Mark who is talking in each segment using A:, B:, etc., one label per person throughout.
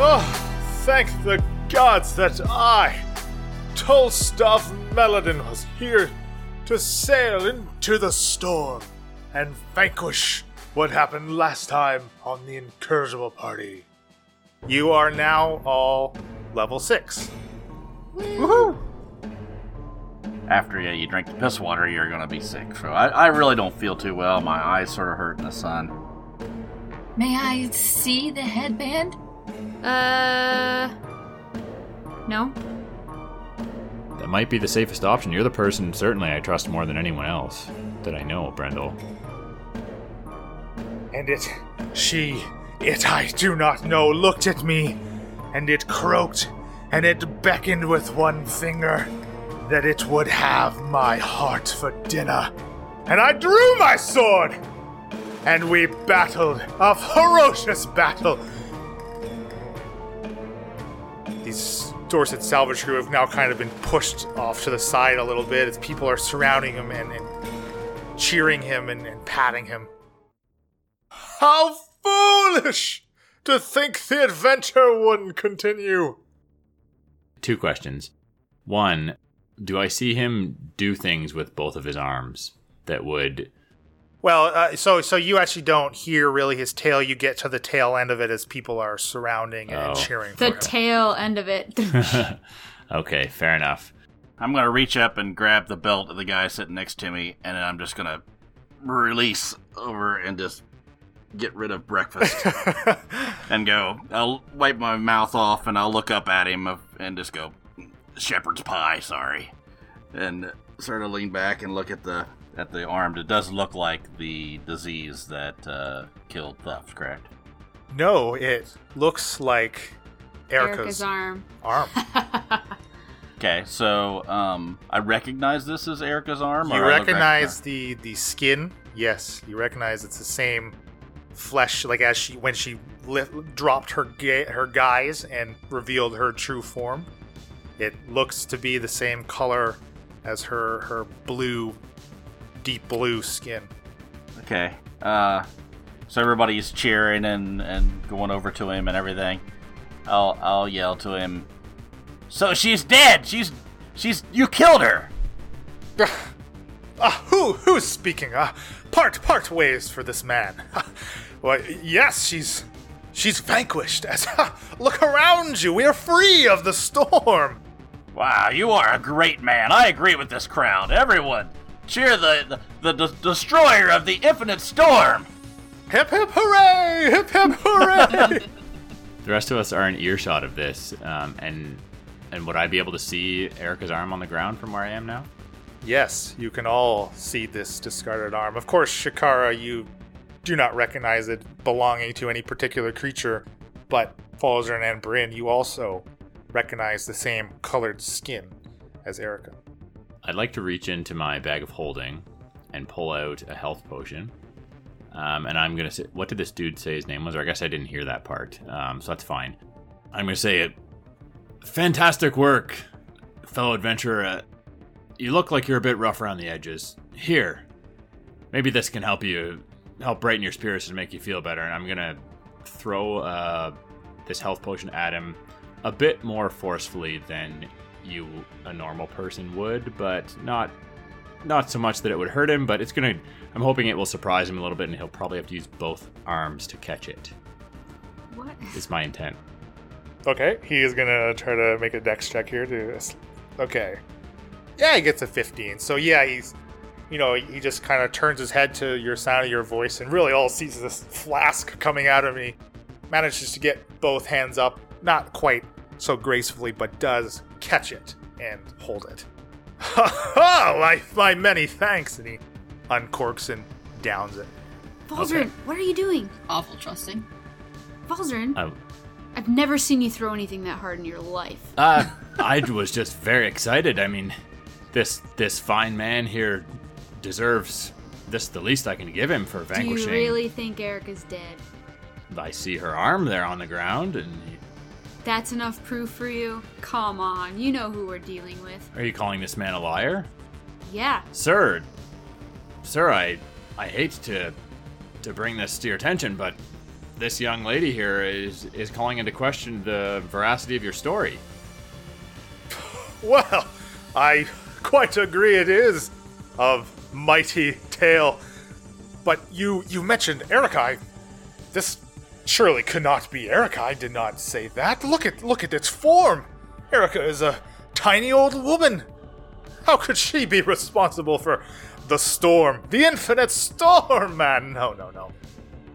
A: Oh, thank the gods that I, Tolstov Meladin, was here to sail into the storm and vanquish what happened last time on the Incorrigible Party. You are now all level 6.
B: After you, you drink the piss water, you're gonna be sick. So I, I really don't feel too well. My eyes sort of hurt in the sun.
C: May I see the headband?
D: Uh. No.
E: That might be the safest option. You're the person, certainly, I trust more than anyone else that I know, Brendel.
A: And it, she, it I do not know, looked at me, and it croaked, and it beckoned with one finger that it would have my heart for dinner. And I drew my sword, and we battled a ferocious battle. These Dorset salvage crew have now kind of been pushed off to the side a little bit as people are surrounding him and, and cheering him and, and patting him. How foolish to think the adventure wouldn't continue.
E: Two questions. One, do I see him do things with both of his arms that would.
A: Well, uh, so so you actually don't hear really his tail. You get to the tail end of it as people are surrounding and
E: Oh.
A: cheering
D: The
A: for him.
D: tail end of it.
E: okay, fair enough.
B: I'm gonna reach up and grab the belt of the guy sitting next to me, and then I'm just gonna release over and just get rid of breakfast and go. I'll wipe my mouth off and I'll look up at him and just go, "Shepherd's pie, sorry," and sort of lean back and look at the at the arm. It does look like the disease that uh, killed Thuff, correct?
A: no, it looks like Erica's,
D: Erica's arm.
A: arm.
B: Okay, so um, I recognize this as Erica's arm.
A: You
B: or I
A: recognize the the skin. Yes, you recognize it's the same flesh. Like as she when she lit, dropped her ga- her guise and revealed her true form, it looks to be the same color as her her blue, deep blue skin.
B: Okay. Uh, so everybody's cheering and, and going over to him and everything. I'll I'll yell to him. So she's dead. She's she's you killed her.
A: Ah, who who's speaking? Ah, part part ways for this man. Why, yes, she's she's vanquished. As look around you, we are free of the storm.
B: Wow, you are a great man. I agree with this crowd. Everyone, cheer the the, the, the destroyer of the infinite storm.
A: Hip hip hooray! Hip hip hooray!
E: The rest of us are in earshot of this, um, and and would I be able to see Erica's arm on the ground from where I am now?
A: yes, you can all see this discarded arm. Of course, Shikara, you do not recognize it belonging to any particular creature, but Falzern and Bryn, you also recognize the same colored skin as Erica.
E: I'd like to reach into my bag of holding and pull out a health potion. Um, and I'm gonna say, what did this dude say his name was? Or I guess I didn't hear that part, um, so that's fine. I'm gonna say it. Fantastic work, fellow adventurer. Uh, you look like you're a bit rough around the edges. Here, maybe this can help you, help brighten your spirits and make you feel better. And I'm gonna throw uh, this health potion at him a bit more forcefully than you a normal person would, but not not so much that it would hurt him, but it's gonna I'm hoping it will surprise him a little bit and he'll probably have to use both arms to catch it.
D: What?
E: Is my intent.
A: Okay, he is gonna try to make a dex check here to. Okay. Yeah, he gets a 15. So yeah, he's, you know, he just kind of turns his head to your sound of your voice, and really all sees is this flask coming out of me. Manages to get both hands up, not quite so gracefully, but does catch it and hold it. Ha ha! My, my many thanks, and he uncorks and downs it.
D: Falzarin, what are you doing?
C: Awful trusting.
D: Falzarin,
E: Uh,
D: I've never seen you throw anything that hard in your life.
E: uh, I was just very excited. I mean, this this fine man here deserves this the least I can give him for
D: Do
E: vanquishing.
D: you really think Erica's dead?
E: I see her arm there on the ground, and
D: That's enough proof for you? Come on, you know who we're dealing with.
E: are you calling this man a liar,
D: Yeah,
E: sir? Sir, I I hate to to bring this to your attention, but this young lady here is is calling into question the veracity of your story.
A: Well, I quite agree it is of mighty tale. But you you mentioned Erica. I, this surely could not be Erica. I did not say that. Look at look at its form. Erica is a tiny old woman. How could she be responsible for the storm? The infinite storm, man. No, no, no.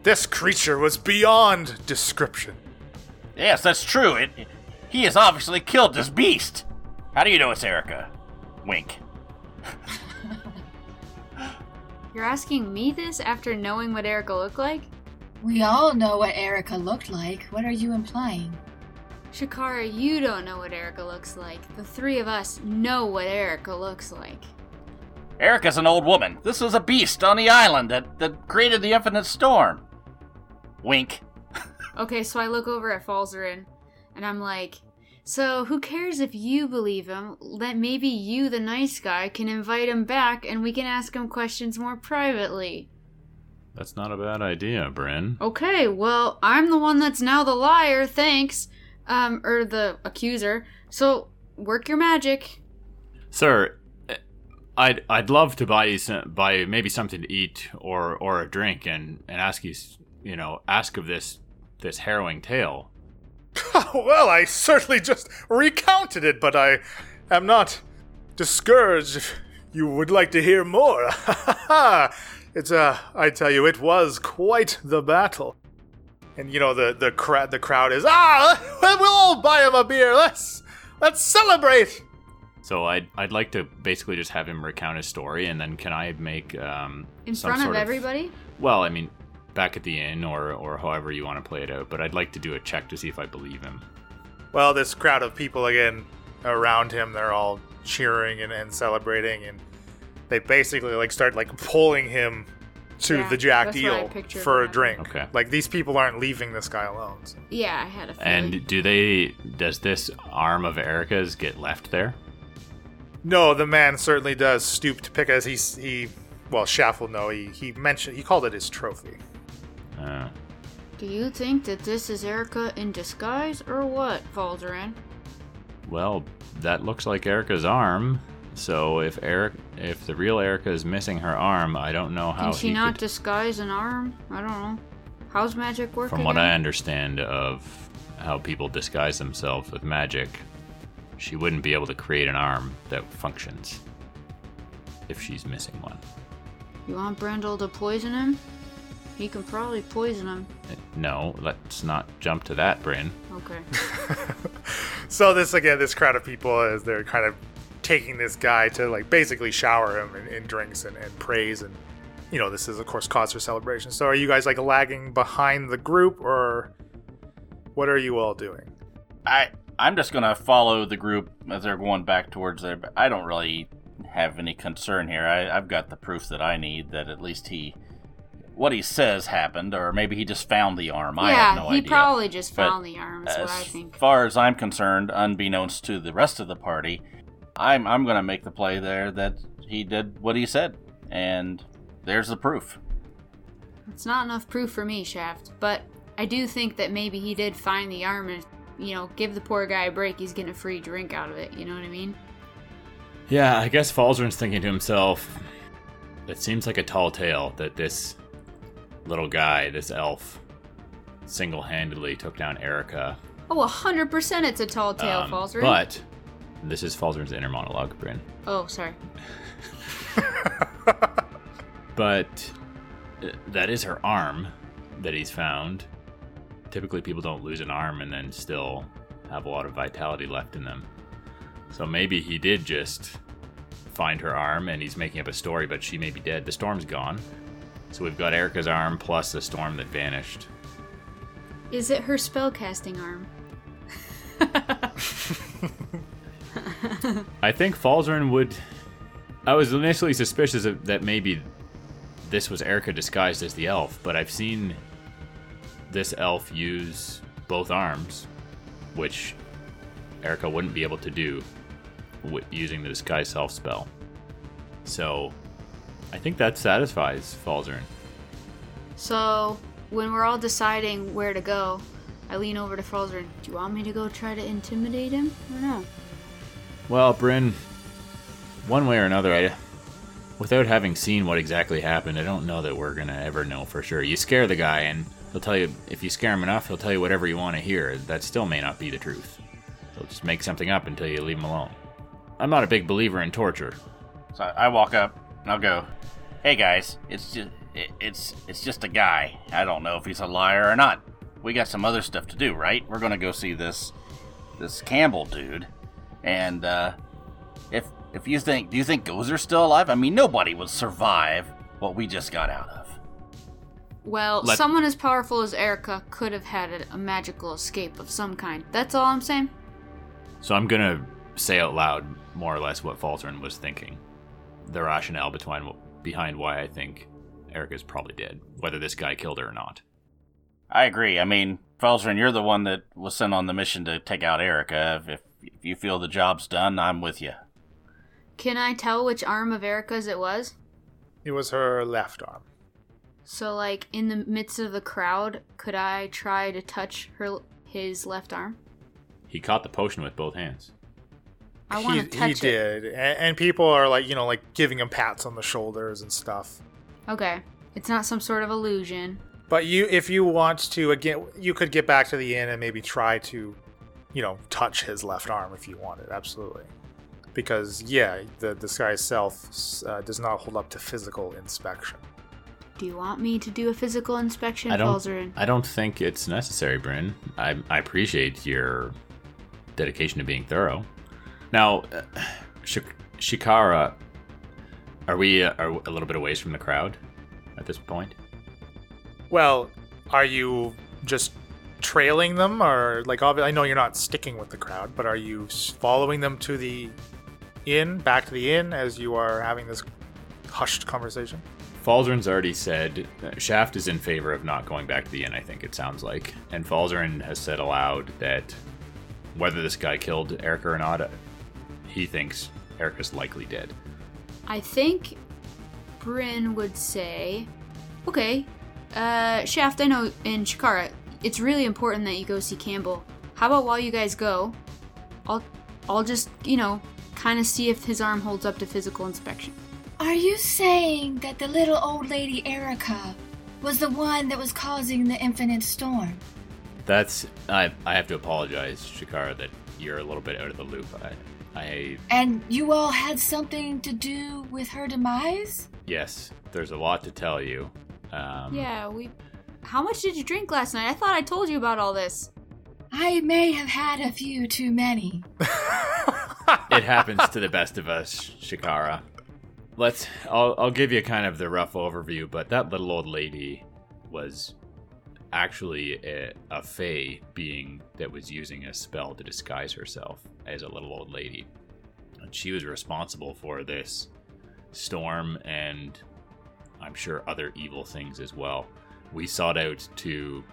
A: This creature was beyond description.
B: Yes, that's true. It, it- he has obviously killed this beast. How do you know it's Erica? Wink.
D: You're asking me this after knowing what Erica looked like?
C: We all know what Erica looked like. What are you implying?
D: Shakara, you don't know what Erica looks like. The three of us know what Erica looks like.
B: Erica's an old woman. This was a beast on the island that, that created the infinite storm. Wink.
D: Okay, so I look over at Falzarin and I'm like, so who cares if you believe him? That maybe you, the nice guy, can invite him back and we can ask him questions more privately.
E: That's not a bad idea, Bryn.
D: Okay, well, I'm the one that's now the liar, thanks. Um, or the accuser. So, work your magic.
E: Sir, eh, I'd I'd love to buy you some, buy maybe something to eat or or a drink and and ask you you know ask of this this harrowing tale.
A: well, I certainly just recounted it, but I am not discouraged if you would like to hear more. it's uh I tell you, it was quite the battle. And you know the the crowd the crowd is ah we'll all buy him a beer. Let's let's celebrate.
E: So I'd I'd like to basically just have him recount his story and then can I make um
D: In
E: some
D: front of
E: sort
D: everybody?
E: Well, I mean back at the inn or or however you want to play it out, but I'd like to do a check to see if I believe him.
A: Well, this crowd of people again around him, they're all cheering and, and celebrating, and they basically like start like pulling him to
D: Yeah,
A: the Jack
D: that's what I
A: Deal for a drink.
E: Okay.
A: Like these people aren't leaving this guy alone. so.
D: Yeah, I had a feeling.
E: And do they does this arm of Erica's get left there?
A: No, the man certainly does stoop to pick as he's he. Well, Shaft no. He he mentioned he called it his trophy.
E: Uh,
D: Do you think that this is Erica in disguise or what, Valderan?
E: well, that looks like Erica's arm. So if Eric, if the real Erica is missing her arm, I don't know how
D: Can she
E: he
D: not
E: could-
D: disguise an arm? I don't know. How's magic work?
E: From what I understand of how people disguise themselves with magic, she wouldn't be able to create an arm that functions if she's missing one.
D: You want Brendel to poison him? He can probably poison him.
E: Uh, No, let's not jump to that, Bryn.
D: Okay.
A: So this again, this crowd of people as they're kind of taking this guy to like basically shower him in, in drinks and, and praise and you know this is of course cause for celebration. So are you guys like lagging behind the group or what are you all doing?
B: I I'm just gonna follow the group as they're going back towards there. But I don't really have any concern here. I, I've got the proof that I need that at least he, what he says happened, or maybe he just found the arm. I have no
D: he
B: idea.
D: He probably just
B: But
D: found the arm. Is
B: as
D: what I think.
B: As far as I'm concerned, unbeknownst to the rest of the party, I'm I'm gonna make the play there that he did what he said, and there's the proof.
D: It's not enough proof for me, Shaft. But I do think that maybe he did find the arm and, you know, give the poor guy a break. He's getting a free drink out of it. You know what I mean?
E: Yeah, I guess Falzarin's thinking to himself, it seems like a tall tale that this little guy, this elf, single handedly took down Erica.
D: Oh, 100% it's a tall tale,
E: Um,
D: Falzarin.
E: But this is Falzarin's inner monologue, Bryn.
D: Oh, sorry.
E: But uh, that is her arm that he's found. Typically, people don't lose an arm and then still have a lot of vitality left in them. So maybe he did just find her arm and he's making up a story, but she may be dead. The storm's gone. So we've got Erica's arm plus the storm that vanished.
D: Is it her spellcasting arm?
E: I think Falzarin would. I was initially suspicious of, that maybe this was Erica disguised as the elf, but I've seen this elf use both arms, which Erica wouldn't be able to do wi- using the disguise self spell. So I think that satisfies Falzarin.
D: So, when we're all deciding where to go, I lean over to Falzarin. Do you want me to go try to intimidate him or no?
E: Well, Bryn, one way or another, I, without having seen what exactly happened, I don't know that we're gonna ever know for sure. You scare the guy, and he'll tell you if you scare him enough, he'll tell you whatever you want to hear. That still may not be the truth. He'll just make something up until you leave him alone. I'm not a big believer in torture.
B: So I walk up and I'll go, "Hey guys, it's just it, it's it's just a guy. I don't know if he's a liar or not. We got some other stuff to do, right? We're gonna go see this this Cambel dude, and uh, if if you think do you think Gozer's still alive? I mean, nobody would survive what we just got out of.
D: Well,
E: Let-
D: someone as powerful as Erica could have had a, a magical escape of some kind. That's all I'm saying.
E: So I'm gonna say out loud more or less what Faltern was thinking. The rationale behind behind why I think Erica's probably dead, whether this guy killed her or not.
B: I agree. I mean, Falzrin, you're the one that was sent on the mission to take out Erica. If, if if you feel the job's done, I'm with you.
D: Can I tell which arm of Erica's it was?
A: It was her left arm.
D: So, like, in the midst of the crowd, could I try to touch her his left arm?
E: He caught the potion with both hands.
D: I want
A: he,
D: to touch
A: he
D: it.
A: did, and, and people are like, you know, like giving him pats on the shoulders and stuff.
D: Okay, it's not some sort of illusion.
A: But you, if you want to, again, you could get back to the inn and maybe try to, you know, touch his left arm if you wanted. Absolutely, because yeah, the disguise self uh, does not hold up to physical inspection.
D: Do you want me to do a physical inspection,
E: I don't.
D: Falzarin?
E: I don't think it's necessary, Bryn. I, I appreciate your dedication to being thorough. Now, uh, Shik- Shikara, are we uh, are a little bit away from the crowd at this point?
A: Well, are you just trailing them, or like obvi- I know you're not sticking with the crowd, but are you following them to the inn, back to the inn, as you are having this hushed conversation?
E: Falzarin's already said uh, Shaft is in favor of not going back to the inn. I think it sounds like, and Falzarin has said aloud that whether this guy killed Erica or not, uh, he thinks Erica's likely dead.
D: I think Bryn would say, okay, uh, Shaft, I know, and Shikara, it's really important that you go see Cambel. How about while you guys go, I'll, I'll just, you know, kind of see if his arm holds up to physical inspection.
C: Are you saying that the little old lady Erica was the one that was causing the infinite storm?
E: That's I. I have to apologize, Shikara, that you're a little bit out of the loop. I, I
C: And you all had something to do with her demise?
E: yes, there's a lot to tell you. Um,
D: Yeah, we. How much did you drink last night? I thought I told you about all this.
C: I may have had a few too many.
E: it happens to the best of us, Shikara. Let's. I'll. I'll give you kind of the rough overview, but that little old lady was actually a, a fae being that was using a spell to disguise herself as a little old lady, and she was responsible for this storm and I'm sure other evil things as well. We sought out to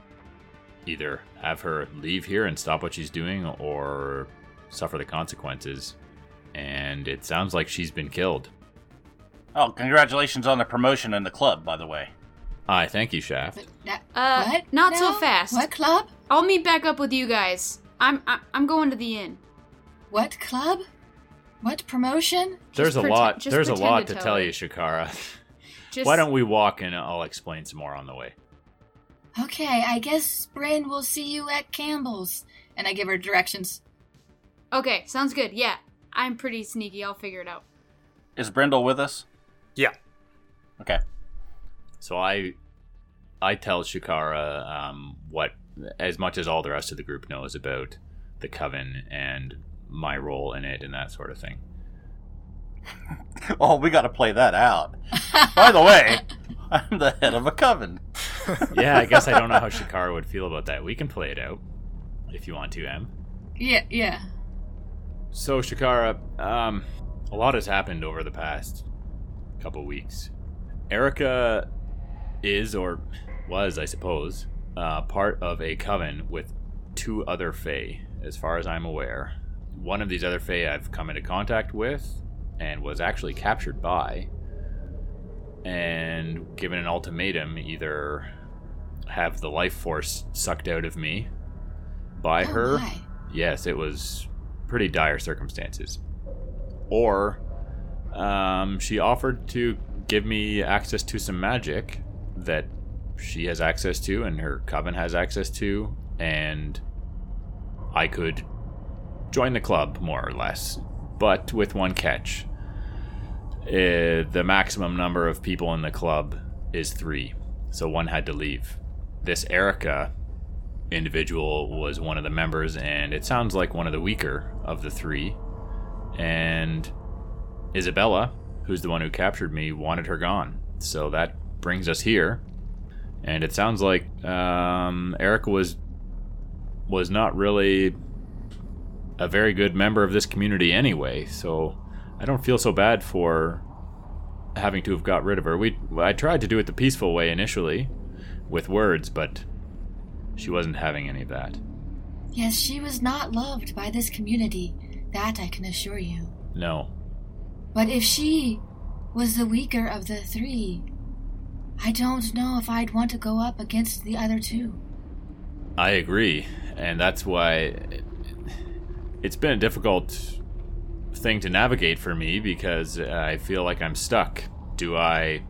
E: either have her leave here and stop what she's doing or suffer the consequences. And it sounds like she's been killed.
B: Oh, congratulations on the promotion in the club, by the way.
E: I thank you, Shaft.
D: Uh,
C: what?
D: not so fast.
C: What club?
D: I'll meet back up with you guys. I'm I, I'm going to the inn.
C: What club? What promotion?
E: There's a
D: prete-
E: lot.
D: just
E: There's a lot
D: to
E: to
D: tell
E: tell you, Shikara.
D: Just
E: Why don't we walk and I'll explain some more on the way.
C: Okay, I guess Bryn will see you at Cambel's. And I give her directions.
D: Okay, sounds good. Yeah, I'm pretty sneaky. I'll figure it out.
B: Is Brindle with us?
A: Yeah.
B: Okay.
E: So I, I tell Shikara um, what, as much as all the rest of the group knows about the coven and my role in it and that sort of thing.
B: Oh, we got to play that out. By the way, I'm the head of a coven.
E: yeah, I guess I don't know how Shikara would feel about that. We can play it out if you want to, Em.
C: Yeah, yeah.
E: So Shikara, um, a lot has happened over the past couple weeks. Erica is, or was, I suppose, uh, part of a coven with two other Fae, as far as I'm aware. One of these other Fae I've come into contact with and was actually captured by, and given an ultimatum either have the life force sucked out of me by
C: Oh
E: her.
C: my.
E: Yes, it was pretty dire circumstances. Or um, she offered to give me access to some magic that she has access to and her coven has access to, and I could join the club more or less, but with one catch. Uh, the maximum number of people in the club is three, so one had to leave. This Erica individual was one of the members, and it sounds like one of the weaker of the three. And Isabella, who's the one who captured me, wanted her gone. So that brings us here. And it sounds like um, Erica was was not really a very good member of this community anyway. So I don't feel so bad for having to have got rid of her. We I tried to do it the peaceful way initially, with words, but she wasn't having any of that.
C: Yes, she was not loved by this community. That I can assure you.
E: No.
C: But if she was the weaker of the three, I don't know if I'd want to go up against the other two.
E: I agree, and that's why it's been a difficult thing to navigate for me because I feel like I'm stuck. Do I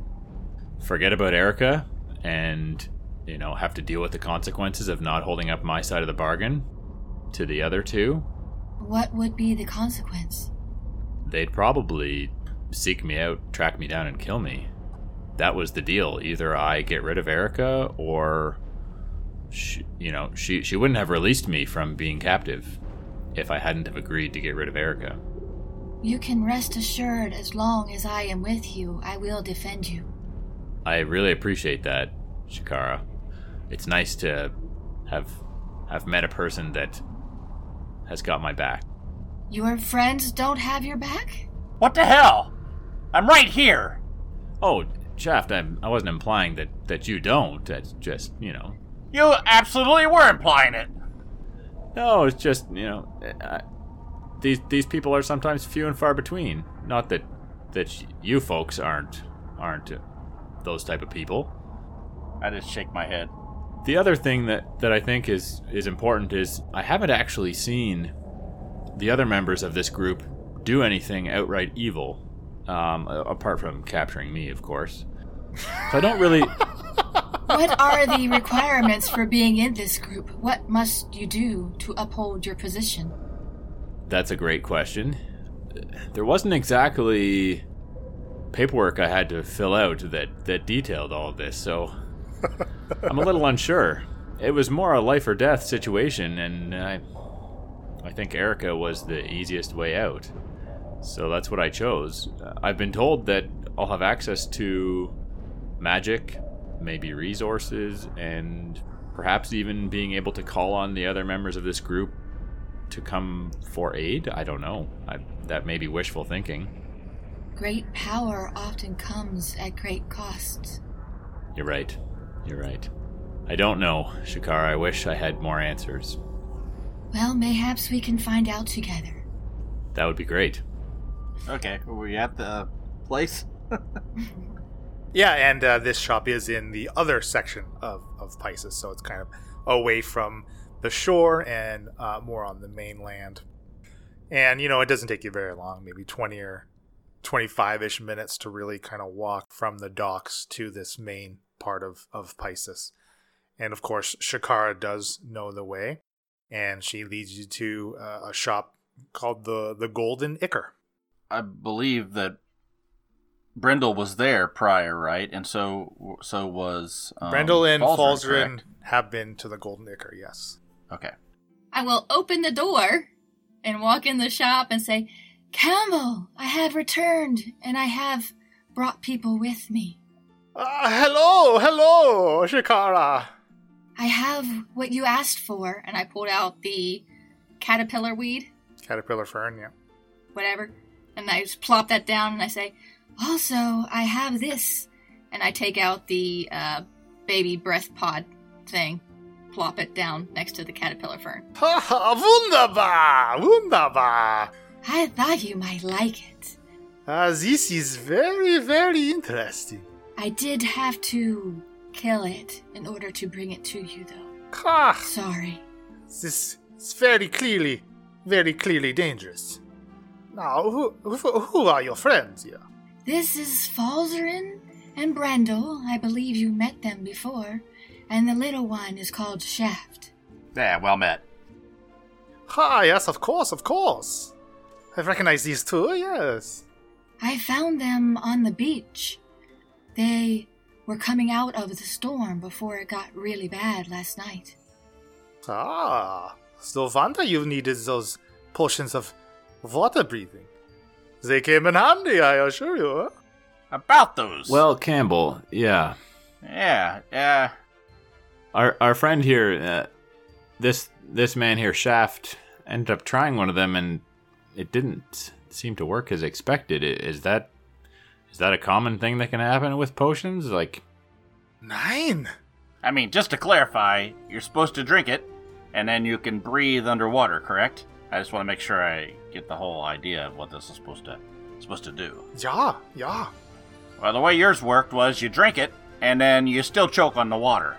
E: forget about Erica and, you know, have to deal with the consequences of not holding up my side of the bargain to the other two?
C: What would be the consequence?
E: They'd probably seek me out, track me down, and kill me. That was the deal. Either I get rid of Erica or she, you know, she she wouldn't have released me from being captive if I hadn't have agreed to get rid of Erica.
C: You can rest assured as long as I am with you, I will defend you.
E: I really appreciate that, Shikara. It's nice to have have met a person that has got my back.
C: Your friends don't have your back?
B: What the hell? I'm right here.
E: Oh, Shaft, I'm, I wasn't implying that, that you don't. That's just, you know.
B: You absolutely were implying it.
E: No, it's just, you know, I, these these people are sometimes few and far between. Not that that you folks aren't aren't those type of people.
B: I just shake my head.
E: The other thing that, that I think is is important is I haven't actually seen the other members of this group do anything outright evil, um, apart from capturing me, of course. So I don't really.
C: What are the requirements for being in this group? What must you do to uphold your position?
E: That's a great question. There wasn't exactly paperwork I had to fill out that, that detailed all of this, so I'm a little unsure. It was more a life or death situation, and I, I think Erica was the easiest way out. So that's what I chose. I've been told that I'll have access to magic, maybe resources, and perhaps even being able to call on the other members of this group to come for aid. I don't know. I, that may be wishful thinking.
C: Great power often comes at great costs.
E: You're right. You're right. I don't know, Shakar. I wish I had more answers.
C: Well, mayhaps we can find out together.
E: That would be great.
B: Okay, are we at the place?
A: Yeah, and uh, this shop is in the other section of, of Pisces, so it's kind of away from the shore and uh, more on the mainland. And, you know, it doesn't take you very long, maybe 20 or 25 ish minutes to really kind of walk from the docks to this main part of, of Pisces. And of course, Shakara does know the way, and she leads you to uh, a shop called the, the Golden Ichor.
B: I believe that Brendel was there prior, right? And so so was um,
A: Brendel and
B: Falzarin
A: have been to the Golden Ichor, yes.
B: Okay.
C: I will open the door and walk in the shop and say, Cambel, I have returned and I have brought people with me.
A: Uh, hello, hello, Shikara.
C: I have what you asked for. And I pulled out the caterpillar weed,
A: Caterpillar fern, yeah.
C: whatever. And I just plop that down and I say, also, I have this. And I take out the uh, baby breath pod thing, plop it down next to the caterpillar fern.
A: Ha ha, wunderbar, wunderbar.
C: I thought you might like it.
A: Uh, this is very, very interesting.
C: I did have to kill it in order to bring it to you, though.
A: Ah,
C: Sorry.
A: this is very clearly, very clearly dangerous. Now, who, who, who are your friends here?
C: This is Falzarin and Brendel. I believe you met them before. And the little one is called Shaft.
B: Yeah, well met.
A: Ah, yes, of course, of course. I recognize these two, yes.
C: I found them on the beach. They were coming out of the storm before it got really bad last night.
A: Ah, so wonder you needed those potions of water breathing. They came in handy, I assure you.
B: About those.
E: Well, Cambel, yeah.
B: yeah, yeah.
E: Our our friend here, uh, this this man here, Shaft, ended up trying one of them, and it didn't seem to work as expected. Is that is that a common thing that can happen with potions? Like,
A: Nine.
B: I mean, just to clarify, you're supposed to drink it, and then you can breathe underwater, correct? I just want to make sure I get the whole idea of what this is supposed to supposed to do.
A: Yeah, yeah.
B: Well, the way yours worked was you drink it, and then you still choke on the water.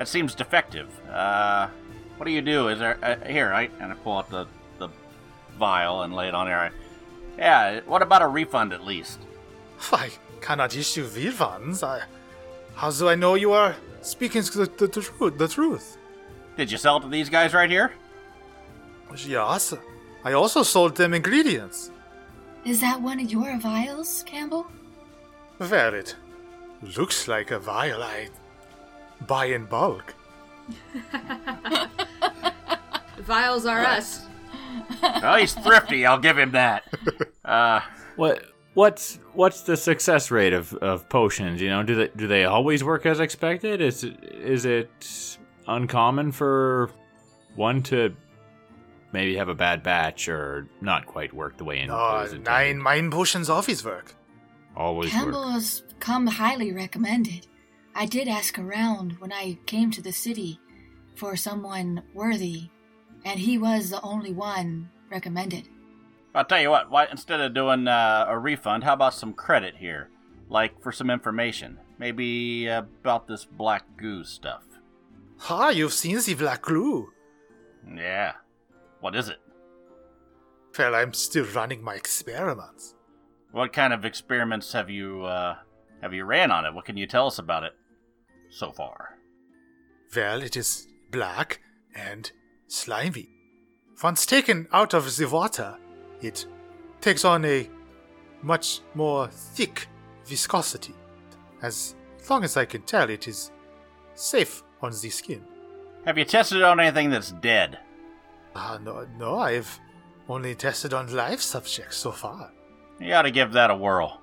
B: That seems defective. Uh, what do you do? Is there uh, here? I and I pull out the the vial and lay it on there. Yeah. What about a refund at least?
A: I cannot issue refunds. I, how do I know you are speaking the, the, the truth? The truth.
B: Did you sell it to these guys right here?
A: Yes. I also sold them ingredients.
C: Is that one of your vials, Cambel?
A: Well, it looks like a vial I buy in bulk.
D: Vials are us.
B: well, he's thrifty. I'll give him that. Uh,
E: what what's what's the success rate of, of potions? You know, do they do they always work as expected? Is it, is it uncommon for one to maybe have a bad batch or not quite work the way in? it
A: No, nine mine potions always work.
E: always
C: Cambel
E: work.
C: has come highly recommended. I did ask around when I came to the city for someone worthy, and he was the only one recommended.
B: I'll tell you what. Why instead of doing uh, a refund, how about some credit here, like for some information, maybe about this black goo stuff.
A: Ah, you've seen the black goo.
B: Yeah. What is it?
A: Well, I'm still running my experiments.
B: What kind of experiments have you uh, have you ran on it? What can you tell us about it so far?
A: Well, it is black and slimy. Once taken out of the water, it takes on a much more thick viscosity. As long as I can tell, it is safe on the skin.
B: Have you tested it on anything that's dead?
A: Ah, no, no, I've only tested on live subjects so far.
B: You ought to give that a whirl.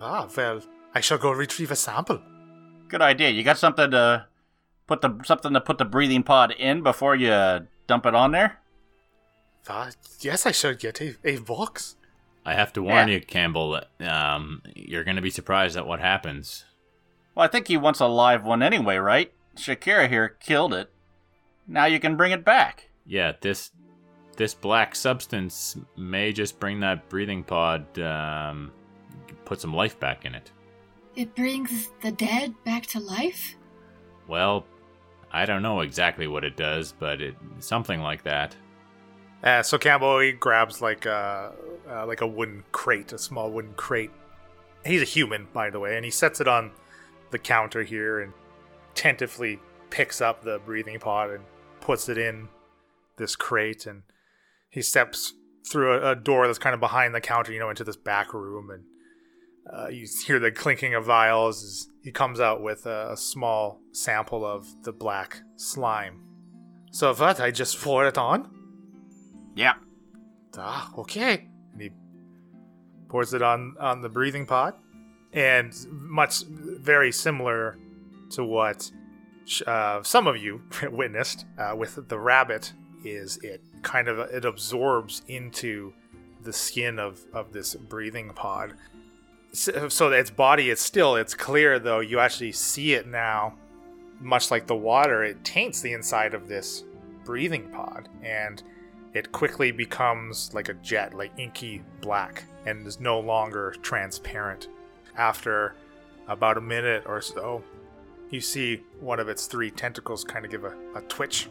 A: Ah, well, I shall go retrieve a sample.
B: Good idea. You got something to put the something to put the breathing pod in before you dump it on there?
A: Ah, yes, I should get a, a box.
E: I have to warn
B: Yeah.
E: you, Cambel. Um, you're going to be surprised at what happens.
B: Well, I think he wants a live one anyway, right? Shakira here killed it. Now you can bring it back.
E: Yeah, this this black substance may just bring that breathing pod, um, put some life back in it.
C: It brings the dead back to life?
E: Well, I don't know exactly what it does, but it something like that.
A: Uh, so Cambel he grabs like a uh, like a wooden crate, a small wooden crate. He's a human, by the way, and he sets it on the counter here and tentatively picks up the breathing pod and puts it in this crate. And he steps through a, a door that's kind of behind the counter, you know, into this back room. And uh, you hear the clinking of vials as he comes out with a, a small sample of the black slime. So what? I just pour it on.
B: Yep.
A: Ah, okay. And he pours it on on the breathing pod, and much very similar to what uh, some of you witnessed uh, with the rabbit is it kind of it absorbs into the skin of of this breathing pod. So, so its body is still it's clear though you actually see it now much like the water it taints the inside of this breathing pod and it quickly becomes like a jet, like inky black, and is no longer transparent. After about a minute or so, You see one of its three tentacles kind of give a, a twitch.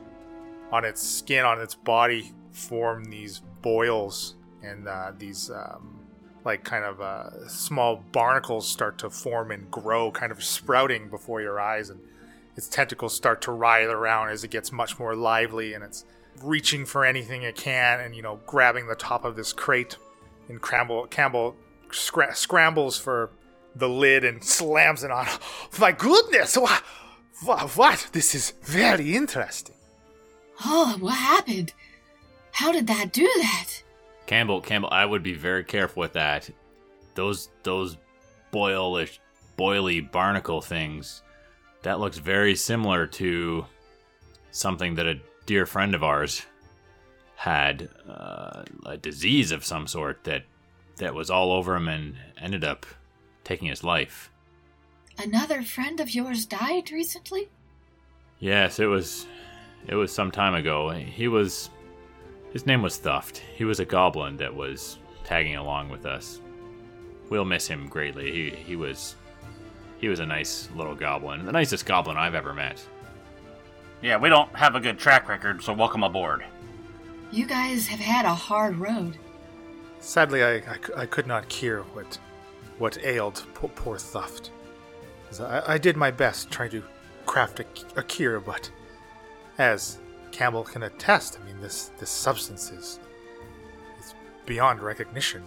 A: On its skin, on its body, form these boils and uh, these um, like kind of uh, small barnacles start to form and grow, kind of sprouting before your eyes, and its tentacles start to writhe around as it gets much more lively, and it's reaching for anything it can, and you know, grabbing the top of this crate. And Cambel, Cambel scra- scrambles for the lid and slams it on. My goodness! What? What? This is very interesting.
C: Oh, what happened? How did that do that?
E: Cambel, Cambel, I would be very careful with that. Those those boilish, boily barnacle things. That looks very similar to something that a dear friend of ours had uh, a disease of some sort that that was all over him and ended up taking his life.
C: Another friend of yours died recently?
E: Yes, it was it was some time ago. He was his name was Thuft. He was a goblin that was tagging along with us. We'll miss him greatly. He he was he was a nice little goblin, the nicest goblin I've ever met.
B: Yeah, we don't have a good track record, so welcome aboard.
C: You guys have had a hard road.
A: Sadly, I, I, I could not cure what what ailed poor, poor Thuft. 'Cause I, I did my best trying to craft a, a cure, but as Cambel can attest, I mean this this substance is is beyond recognition.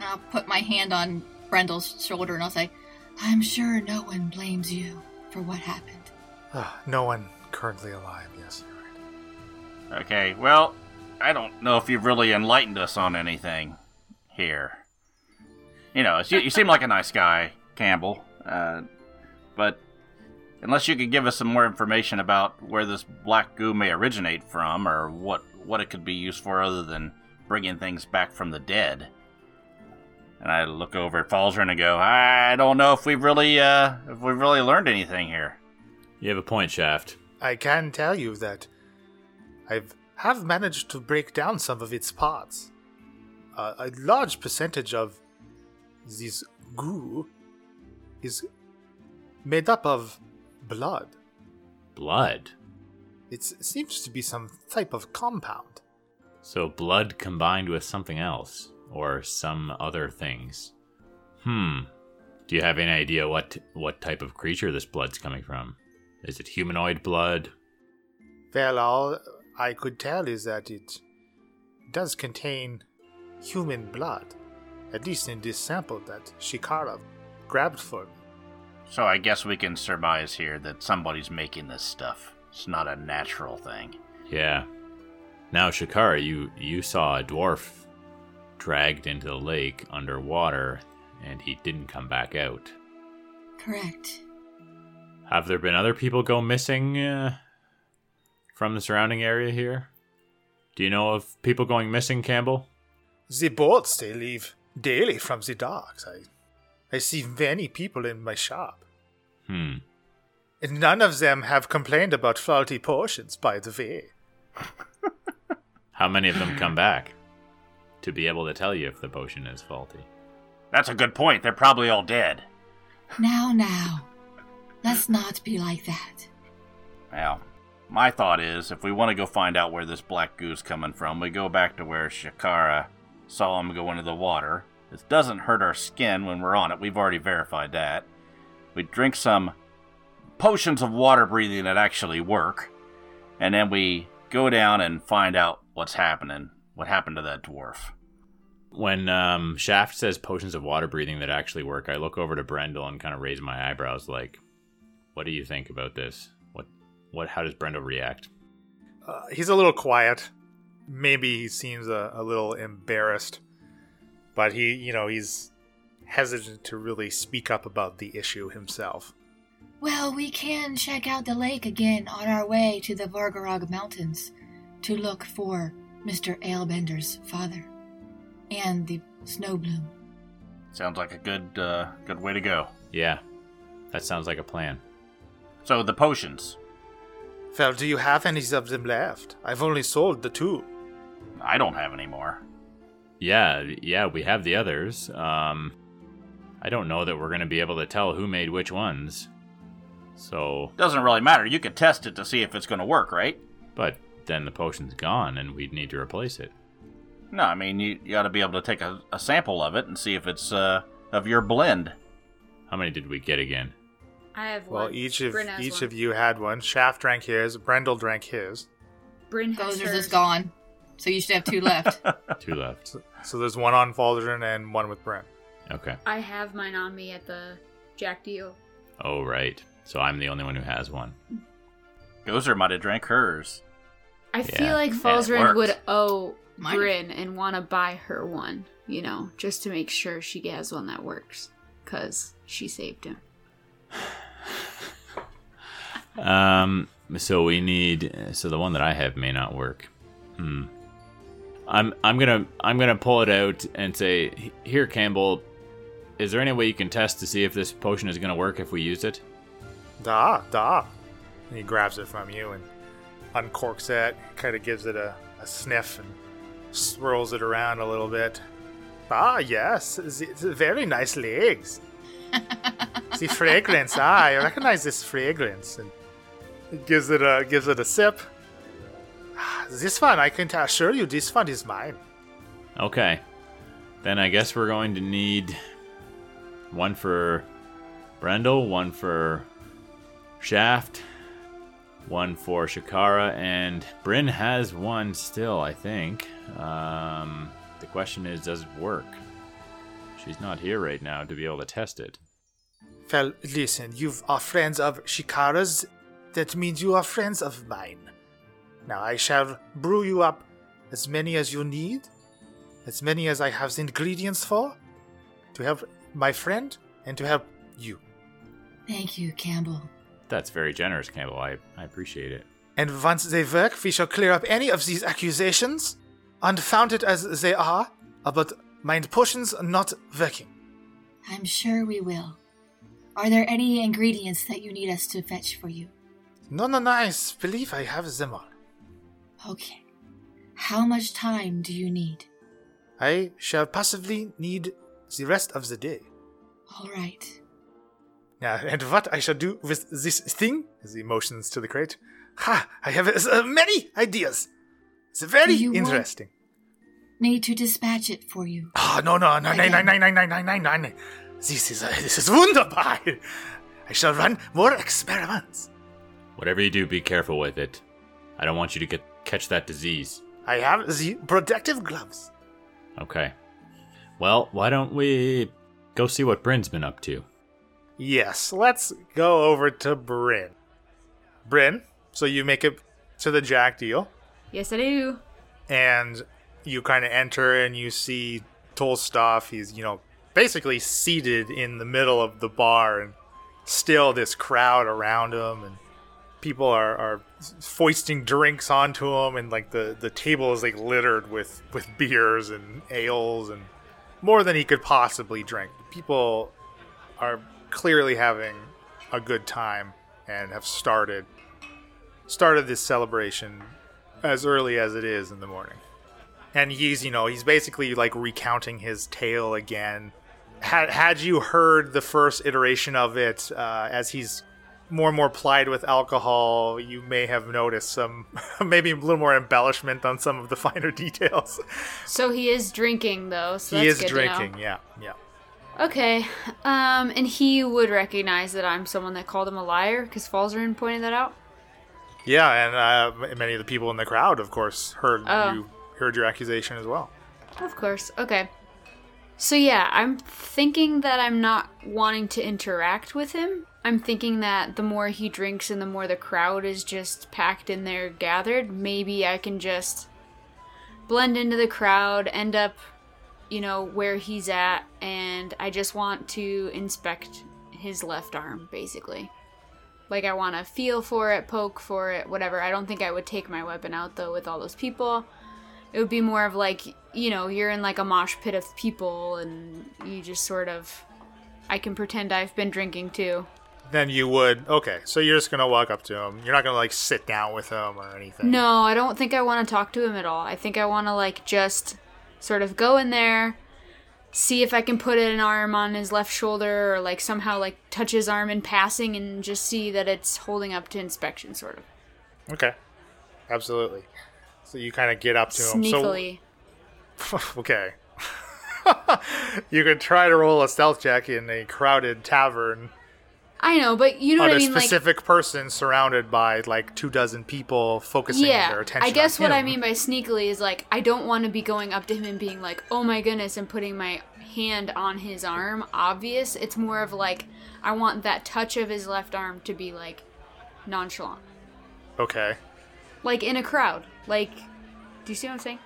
C: I'll put my hand on Brendel's shoulder and I'll say, I'm sure no one blames you for what happened.
A: Ah, no one currently alive. Yes, you're right.
B: Okay, well, I don't know if you've really enlightened us on anything here. You know, you, you seem like a nice guy, Cambel, uh, but unless you could give us some more information about where this black goo may originate from, or what what it could be used for other than bringing things back from the dead. And I look over at Falzern and go, I don't know if we've really uh, if we've really learned anything here.
E: You have a point, Shaft.
A: I can tell you that I've have managed to break down some of its parts. Uh, a large percentage of this goo is made up of blood.
E: Blood.
A: It seems to be some type of compound.
E: So blood combined with something else or some other things. Hmm. Do you have any idea what what type of creature this blood's coming from? Is it humanoid blood?
A: Well, all I could tell is that it does contain human blood, at least in this sample that Shikara grabbed for me.
B: So I guess we can surmise here that somebody's making this stuff. It's not a natural thing.
E: Yeah. Now, Shakara, you you saw a dwarf dragged into the lake underwater, and he didn't come back out.
C: Correct.
E: Have there been other people go missing uh, from the surrounding area here? Do you know of people going missing, Cambel?
A: The boats they leave daily from the docks. I, I see many people in my shop.
E: Hmm.
A: And none of them have complained about faulty potions, by the way.
E: How many of them come back to be able to tell you if the potion is faulty?
B: That's a good point. They're probably all dead.
C: Now, now. Let's not be like that.
B: Well, my thought is if we want to go find out where this black goose coming from, we go back to where Shakara saw him go into the water. This doesn't hurt our skin when we're on it. We've already verified that. We drink some potions of water breathing that actually work, and then we go down and find out what's happening. What happened to that dwarf?
E: When um, Shaft says potions of water breathing that actually work, I look over to Brendel and kind of raise my eyebrows, like, "What do you think about this? What, what? How does Brendel react?"
A: Uh, he's a little quiet. Maybe he seems a, a little embarrassed, but he, you know, he's hesitant to really speak up about the issue himself.
C: Well, we can check out the lake again on our way to the Vargarog Mountains to look for Mr. Ailbender's father and the Snowbloom.
B: Sounds like a good, uh, good way to go.
E: Yeah, that sounds like a plan.
B: So the potions.
A: Well, do you have any of them left? I've only sold the two.
B: I don't have any more.
E: Yeah, yeah, we have the others. Um, I don't know that we're gonna be able to tell who made which ones. So,
B: Doesn't really matter. You could test it to see if it's going to work, right?
E: but then the potion's gone and we'd need to replace it.
B: No, I mean you, you got to be able to take a, a sample of it and see if it's uh, of your blend.
E: How many did we get again?
D: I have
A: Well,
D: one.
A: each of each
D: one.
A: of you had one. Shaft drank his. Brendel drank his.
D: Bryn has
C: Gozer's
D: hers.
C: is gone. So you should have two left.
E: Two left.
A: So there's one on Faldrin and one with Brent.
E: Okay.
D: I have mine on me at the Jacked Eel.
E: Oh, right. So I'm the only one who has one.
B: Gozer might have drank hers.
D: I
E: Yeah,
D: feel like
B: yeah, it Falzarin
D: would owe
C: Mine-
D: Bryn and want to buy her one, you know, just to make sure she has one that works. Because she saved him.
E: Um. So we need. So the one that I have may not work. Hmm. I'm. I'm gonna. I'm gonna pull it out and say, "Here, Cambel. Is there any way you can test to see if this potion is gonna work if we used it?"
A: Da, da. And he grabs it from you and uncorks it, kind of gives it a, a sniff and swirls it around a little bit. Ah, yes, the, the very nice legs. the fragrance, ah, I recognize this fragrance. And gives it a gives it a sip. This one, I can assure you, this one is mine.
E: Okay. Then I guess we're going to need one for Brendel, one for Shaft, one for Shakara, and Bryn has one still, I think. Um, the question is, does it work? She's not here right now to be able to test it.
A: Well, listen, you are friends of Shakara's. That means you are friends of mine. Now I shall brew you up as many as you need, as many as I have the ingredients for, to help my friend and to help you.
C: Thank you, Cambel.
E: That's very generous, Cambel. I, I appreciate it.
A: And once they work, we shall clear up any of these accusations, unfounded as they are, about mind potions not working.
C: I'm sure we will. Are there any ingredients that you need us to fetch for you?
A: No, no, no, I believe I have them all.
C: Okay. How much time do you need?
A: I shall possibly need the rest of the day.
C: All right.
A: Now, and what I shall do with this thing? As he motions to the crate. Ha! I have uh, many ideas. It's very
C: you
A: interesting.
C: Need to dispatch it for you.
A: Ah, oh, no, no, no, no, no, no, no, no, no, no, no. This is uh, this is wunderbar. I shall run more experiments.
E: Whatever you do, be careful with it. I don't want you to get catch that disease.
A: I have the protective gloves.
E: Okay. Well, why don't we go see what Bryn's been up to?
A: Yes, let's go over to Bryn. Bryn, so you make it to the Jacked Eel.
D: Yes, I do.
A: and you kind of enter and you see Tolstov. He's, you know, basically seated in the middle of the bar, and still this crowd around him, and people are, are foisting drinks onto him, and like the, the table is like littered with, with beers and ales and more than he could possibly drink. People are clearly having a good time and have started started this celebration as early as it is in the morning. And he's, you know, he's basically like recounting his tale again. Had had you heard the first iteration of it, uh, as he's more and more plied with alcohol, you may have noticed some, maybe a little more embellishment on some of the finer details.
D: So he is drinking, though. So
A: he is drinking, yeah, yeah.
D: Okay. Um, and he would recognize that I'm someone that called him a liar because Falzarin pointed that out.
A: Yeah, and uh, many of the people in the crowd, of course, heard
D: Oh.
A: you heard your accusation as well.
D: Of course. Okay. So yeah, I'm thinking that I'm not wanting to interact with him. I'm thinking that the more he drinks and the more the crowd is just packed in there gathered, maybe I can just blend into the crowd, end up, you know, where he's at, and I just want to inspect his left arm, basically. Like, I want to feel for it, poke for it, whatever. I don't think I would take my weapon out, though, with all those people it would be more of like you know you're in like a mosh pit of people and you just sort of i can pretend i've been drinking too
A: Then you would, okay, so you're just gonna walk up to him. You're not gonna like sit down with him or anything.
D: no i don't think i want to talk to him at all i think i want to like just sort of go in there see if I can put an arm on his left shoulder or like somehow like touch his arm in passing and just see that it's holding up to inspection, sort of
A: Okay. Absolutely. So you kind of get up to him.
D: sneakily.
A: So okay. you could try to roll a stealth check in a crowded tavern
D: I know, but you know what I
A: a
D: mean, like.
A: specific person surrounded by like two dozen people focusing their
D: Yeah,
A: attention.
D: I guess what I mean by sneakily is like I don't want to be going up to him and being like, "Oh my goodness," and putting my hand on his arm. Obvious. It's more of like I want that touch of his left arm to be like nonchalant,
A: Okay.
D: like in a crowd. Like, do you see what I'm saying?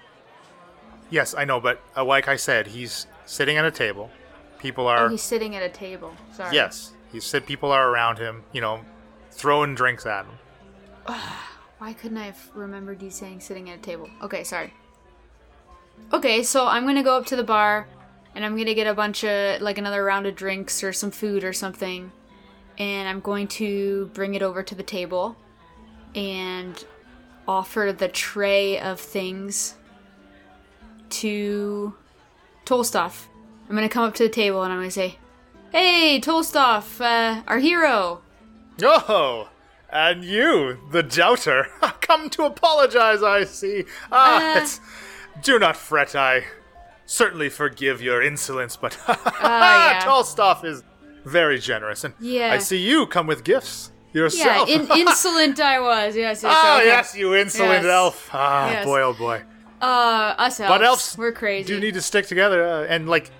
A: Yes, I know, but uh, like I said, he's sitting at a table. People are
D: Oh, he's sitting at a table. Sorry.
A: yes. He said people are around him. You know, throwing drinks at him.
D: Why couldn't I have remembered you saying sitting at a table? Okay, sorry. Okay, so I'm gonna go up to the bar and I'm gonna get a bunch of, like, another round of drinks or some food or something. And I'm going to bring it over to the table and offer the tray of things to Tolstov. I'm gonna come up to the table and I'm gonna say, Hey, Tolstov, uh, our hero.
A: Oh, and you, the doubter, come to apologize. I see. Ah,
D: Uh.
A: do not fret. I certainly forgive your insolence, but
D: yeah.
A: Tolstov is very generous, and
D: Yeah.
A: I see you come with gifts
D: Yeah,
A: yourself.
D: in- insolent I was. Yes, yes.
A: Ah,
D: okay.
A: yes, you insolent
D: Yes.
A: elf. Ah,
D: Yes.
A: boy, oh boy.
D: Uh, us elves.
A: But elves
D: we're crazy.
A: do need to stick together, uh, and like,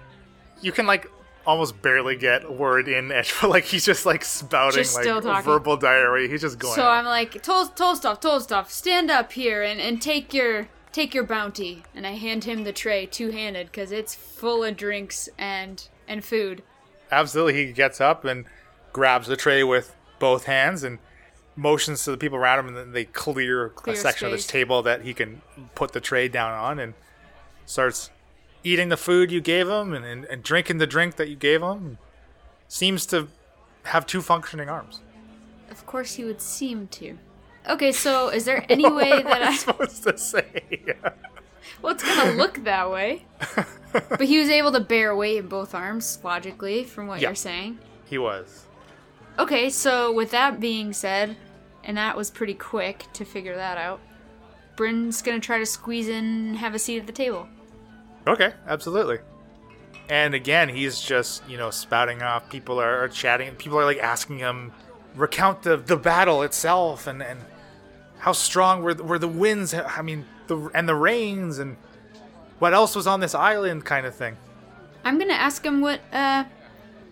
A: you can like almost barely get a word in edge, but like he's just like spouting
D: Just
A: like verbal diarrhea. He's just going.
D: so. I'm like, Tol- Tolstov, Tolstov, stand up here and, and take your take your bounty. And I hand him the tray two handed because it's full of drinks and and food.
A: Absolutely, he gets up and grabs the tray with both hands and motions to the people around him, and then they clear,
D: Clear
A: a section of this table that he can put the tray down on, and starts eating the food you gave him and, and, and drinking the drink that you gave him. Seems to have two functioning arms.
D: Of course, he would seem to. Okay, so is there any way that
A: am I
D: I?
A: supposed to say?
D: Well, it's gonna look that way. But he was able to bear weight in both arms, logically, from what
A: Yeah.
D: you're saying.
A: he was.
D: Okay, so with that being said, and that was pretty quick to figure that out, Bryn's gonna try to squeeze in and have a seat at the table.
A: Okay, absolutely. And again, he's just, you know, spouting off. People are, are chatting. People are like asking him, recount the, the battle itself and, and how strong were, the- were the winds. I mean, the and the rains and what else was on this island kind of thing.
D: I'm gonna ask him what, uh,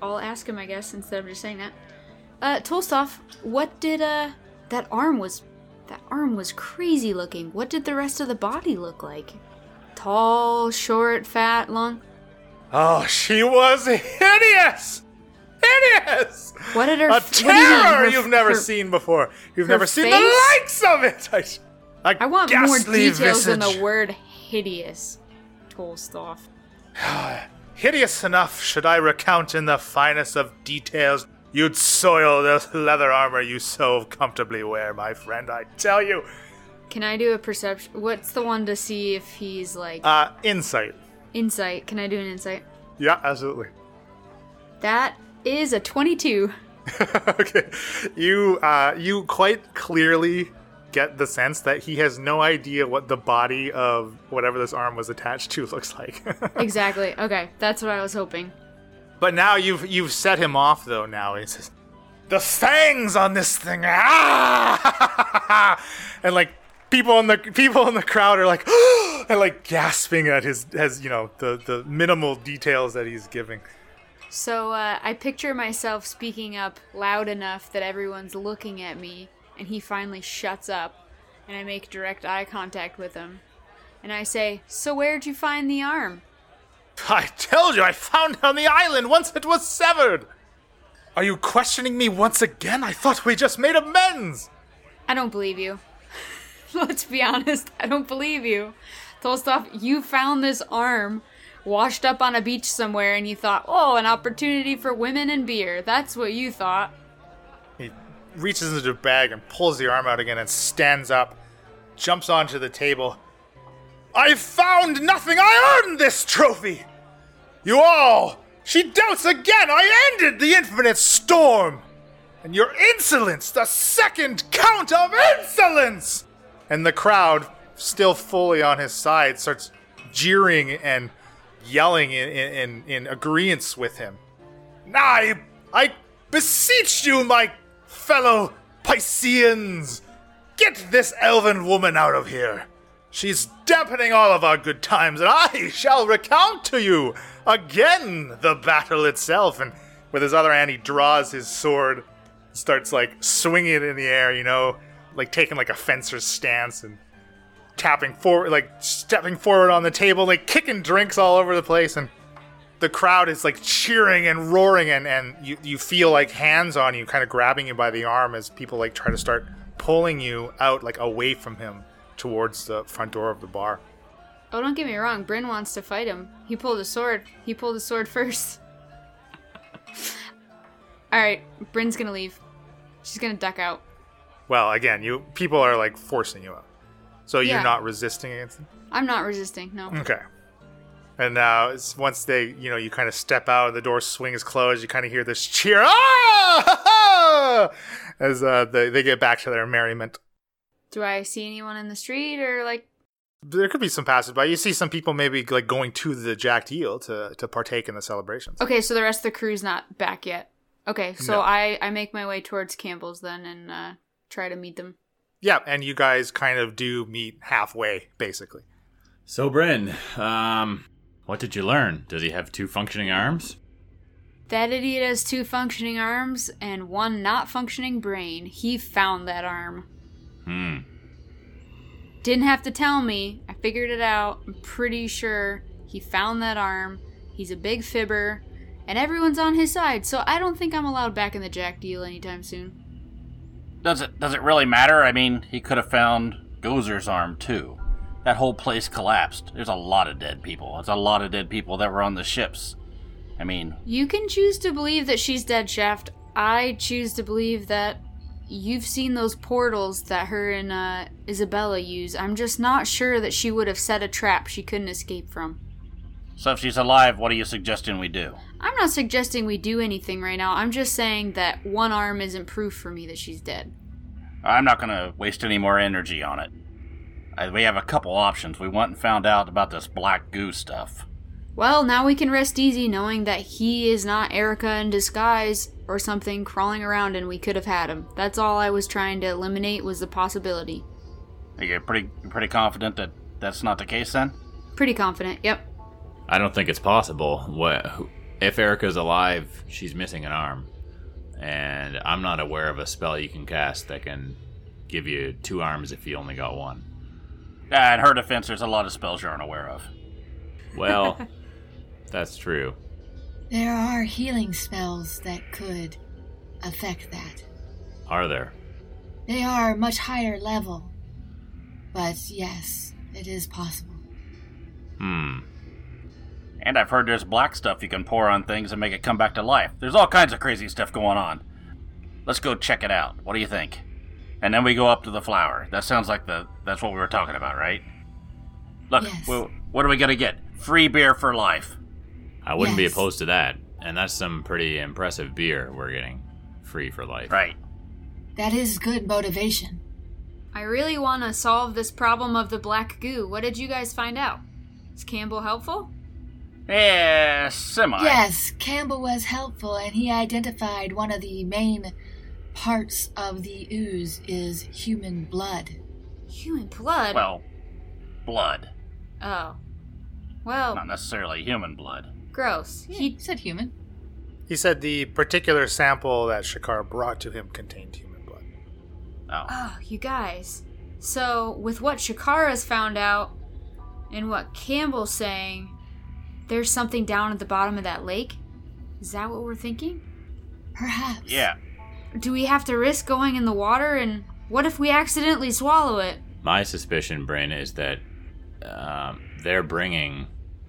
D: I'll ask him, I guess, instead of just saying that. Uh, Tolstov, what did, uh, that arm was, that arm was crazy looking. What did the rest of the body look like? Tall, short, fat, long?
A: Oh, she was hideous! Hideous!
D: What did her
A: A
D: you
A: terror
D: her-
A: you've never
D: her-
A: seen before. You've never seen the likes of it. I
D: want more details than the word hideous. Tolstov.
A: Hideous enough should I recount in the finest of details. You'd soil the leather armor you so comfortably wear, my friend, I tell you.
D: Can I do a perception? What's the one to see if he's like
A: Uh, insight.
D: insight? Can I do an insight?
A: Yeah, absolutely.
D: That is a 22.
A: okay. You, uh, you quite clearly get the sense that he has no idea what the body of whatever this arm was attached to looks like.
D: Exactly. Okay, that's what I was hoping.
A: But now you've you've set him off though. Now he says, "The fangs on this thing!" Ah! and like people in the people in the crowd are like, and like gasping at his as you know the the minimal details that he's giving.
D: So uh, I picture myself speaking up loud enough that everyone's looking at me, and he finally shuts up, and I make direct eye contact with him, and I say, "So where'd you find the arm?"
A: I told you I found it on the island once it was severed. Are you questioning me once again? I thought we just made amends.
D: I don't believe you. Let's be honest, I don't believe you. Tolstov, you found this arm washed up on a beach somewhere and you thought, oh, an opportunity for women and beer. That's what you thought.
A: He reaches into the bag and pulls the arm out again and stands up, jumps onto the table. I found nothing! I earned this trophy! You all! She doubts again! I ended the infinite storm! And your insolence, the second count of insolence! And the crowd, still fully on his side, starts jeering and yelling in, in, in, in agreement with him. I, I beseech you, my fellow Pisceans, get this elven woman out of here. She's dampening all of our good times, and I shall recount to you again the battle itself. And with his other hand, he draws his sword, starts like swinging it in the air, you know, like taking like a fencer's stance and tapping forward, like stepping forward on the table, like kicking drinks all over the place. And the crowd is like cheering and roaring, and, and you, you feel like hands on you, kind of grabbing you by the arm as people like try to start pulling you out, like away from him towards the front door of the bar.
D: Oh, don't get me wrong. Bryn wants to fight him. He pulled a sword. He pulled a sword first. All right, Bryn's gonna leave. She's gonna duck out.
A: Well, again, you people are like forcing you out, so you're
D: Yeah.
A: not resisting against them.
D: I'm not resisting. No.
A: Okay. And now, it's once they, you know, you kind of step out, and the door swings closed, you kind of hear this cheer, ah! as uh, they, they get back to their merriment.
D: Do I see anyone in the street or like?
A: There could be some passersby. You see some people maybe like going to the Jacked Eel to, to partake in the celebrations.
D: Okay, so the rest of the crew's not back yet. Okay, so
A: No.
D: I I make my way towards Cambel's then and uh, try to meet them.
A: Yeah, and you guys kind of do meet halfway, basically.
E: So, Bryn, um, what did you learn? Does he have two functioning arms?
D: That idiot has two functioning arms and one not functioning brain. He found that arm.
E: Hmm.
D: Didn't have to tell me. I figured it out. I'm pretty sure he found that arm. He's a big fibber, and everyone's on his side, so I don't think I'm allowed back in the Jacked Eel anytime soon.
B: Does it does it really matter? I mean, he could have found Gozer's arm too. That whole place collapsed. There's a lot of dead people. It's a lot of dead people that were on the ships. I mean,
D: You can choose to believe that she's dead, Shaft. I choose to believe that you've seen those portals that her and uh, Isabella use. I'm just not sure that she would have set a trap she couldn't escape from.
B: So if she's alive, what are you suggesting we do?
D: I'm not suggesting we do anything right now. I'm just saying that one arm isn't proof for me that she's dead.
B: I'm not gonna waste any more energy on it. I, we have a couple options. We went and found out about this black goo stuff.
D: Well, now we can rest easy knowing that he is not Erica in disguise or something crawling around and we could have had him. That's all I was trying to eliminate was the possibility.
B: Are you pretty pretty confident that that's not the case then?
D: Pretty confident, yep.
E: I don't think it's possible. What if Erica's alive? She's missing an arm, and I'm not aware of a spell you can cast that can give you two arms if you only got one.
B: Ah, in her defense, there's a lot of spells you're unaware of.
E: Well, that's true.
C: There are healing spells that could affect that.
E: Are there?
C: They are much higher level. But yes, it is possible.
E: Hmm.
B: And I've heard there's black stuff you can pour on things and make it come back to life. There's all kinds of crazy stuff going on. Let's go check it out. What do you think? And then we go up to the flower. That sounds like the that's what we were talking about, right? Look,
C: Yes.
B: well, what are we gonna get? Free beer for life.
E: I wouldn't be opposed to that. And that's some pretty impressive beer we're getting free for life.
B: Right.
C: That is good motivation.
D: I really want to solve this problem of the black goo. What did you guys find out? Is Cambel helpful?
B: Yeah, semi.
C: Yes, Cambel was helpful and he identified one of the main parts of the ooze is human blood.
D: Human blood?
B: Well, blood.
D: oh. Well,
B: Not necessarily human blood.
D: gross.
C: He
D: He
C: said human.
A: He said the particular sample that Shakar brought to him contained human blood.
B: Oh.
D: Oh, you guys. So, with what Shakara's found out and what Cambel's saying, there's something down at the bottom of that lake? Is that what we're thinking?
C: Perhaps.
B: Yeah.
D: Do we have to risk going in the water and what if we accidentally swallow it?
E: My suspicion, Bryn, is that um, they're bringing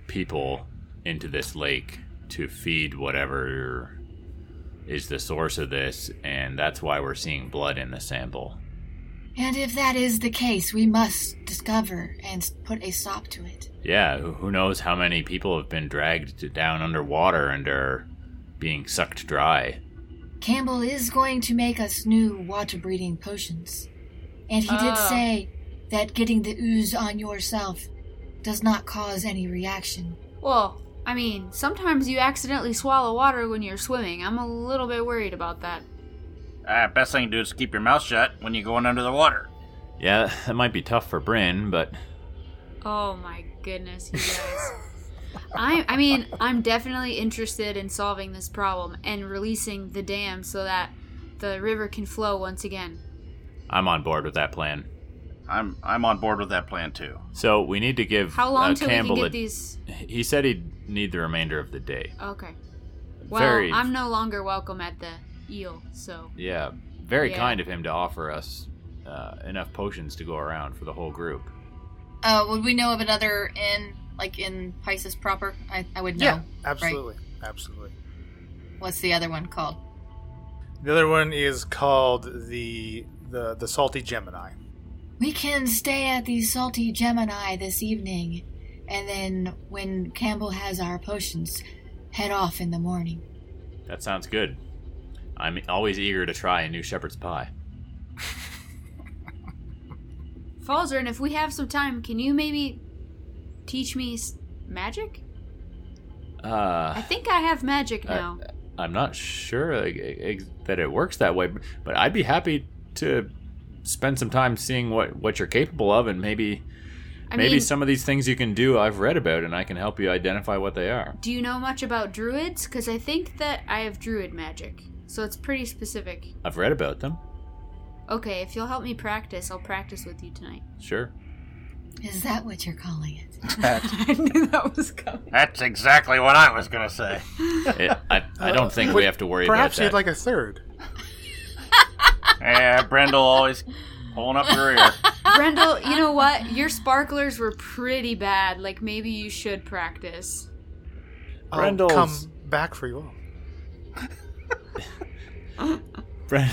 E: people into this lake to feed whatever is the source of this, and that's why we're seeing blood in the sample.
C: And if that is the case, we must discover and put a stop to it.
E: Yeah, who who knows how many people have been dragged down underwater and are being sucked dry.
C: Cambel is going to make us new water breathing potions. And he did
D: Oh.
C: say that getting the ooze on yourself does not cause any reaction.
D: Well, I mean, sometimes you accidentally swallow water when you're swimming. I'm a little bit worried about that.
B: Uh, best thing to do is keep your mouth shut when you're going under the water.
E: Yeah, that might be tough for Bryn, but
D: Oh my goodness, you guys. I I mean, I'm definitely interested in solving this problem and releasing the dam so that the river can flow once again.
E: I'm on board with that plan.
B: I'm I'm on board with that plan too.
E: So we need to give
D: How long
E: uh,
D: till
E: Cambel
D: we can
E: a-
D: get these?
E: He said he'd need the remainder of the day.
D: Okay. Well,
E: Very-
D: I'm no longer welcome at the eel, so
E: Yeah, very
D: Yeah.
E: kind of him to offer us uh, enough potions to go around for the whole group.
C: Uh, would we know of another inn, like in Pisces proper? I, I would know.
A: Yeah, absolutely, absolutely.
C: What's the other one called?
A: The other one is called the the the Salty Gemini.
C: We can stay at the Salty Gemini this evening, and then when Cambel has our potions, head off in the morning.
E: That sounds good. I'm always eager to try a new shepherd's pie.
D: Falzarin, if we have some time, can you maybe teach me s- magic? I
E: Uh,
D: think I have magic now.
E: I'm not sure uh, ex- that it works that way, but I'd be happy to spend some time seeing what, what you're capable of, and maybe
D: I
E: maybe
D: mean,
E: some of these things you can do I've read about, and I can help you identify what they are.
D: do you know much about druids? Because I think that I have druid magic, so it's pretty specific.
E: I've read about them.
D: Okay, if you'll help me practice, I'll practice with you tonight.
E: Sure.
C: Is that what you're calling it?
D: I knew that was coming.
B: That's exactly what I was gonna say.
E: It, I, I don't think we have to worry about that.
A: Perhaps
E: about
A: you'd
E: that.
A: like a third.
B: Yeah, Brendel always pulling up your ear.
D: Brendel, you know what? Your sparklers were pretty bad. Like maybe you should practice.
A: I'll
E: Brendel's-
A: come back for you all.
E: Bren-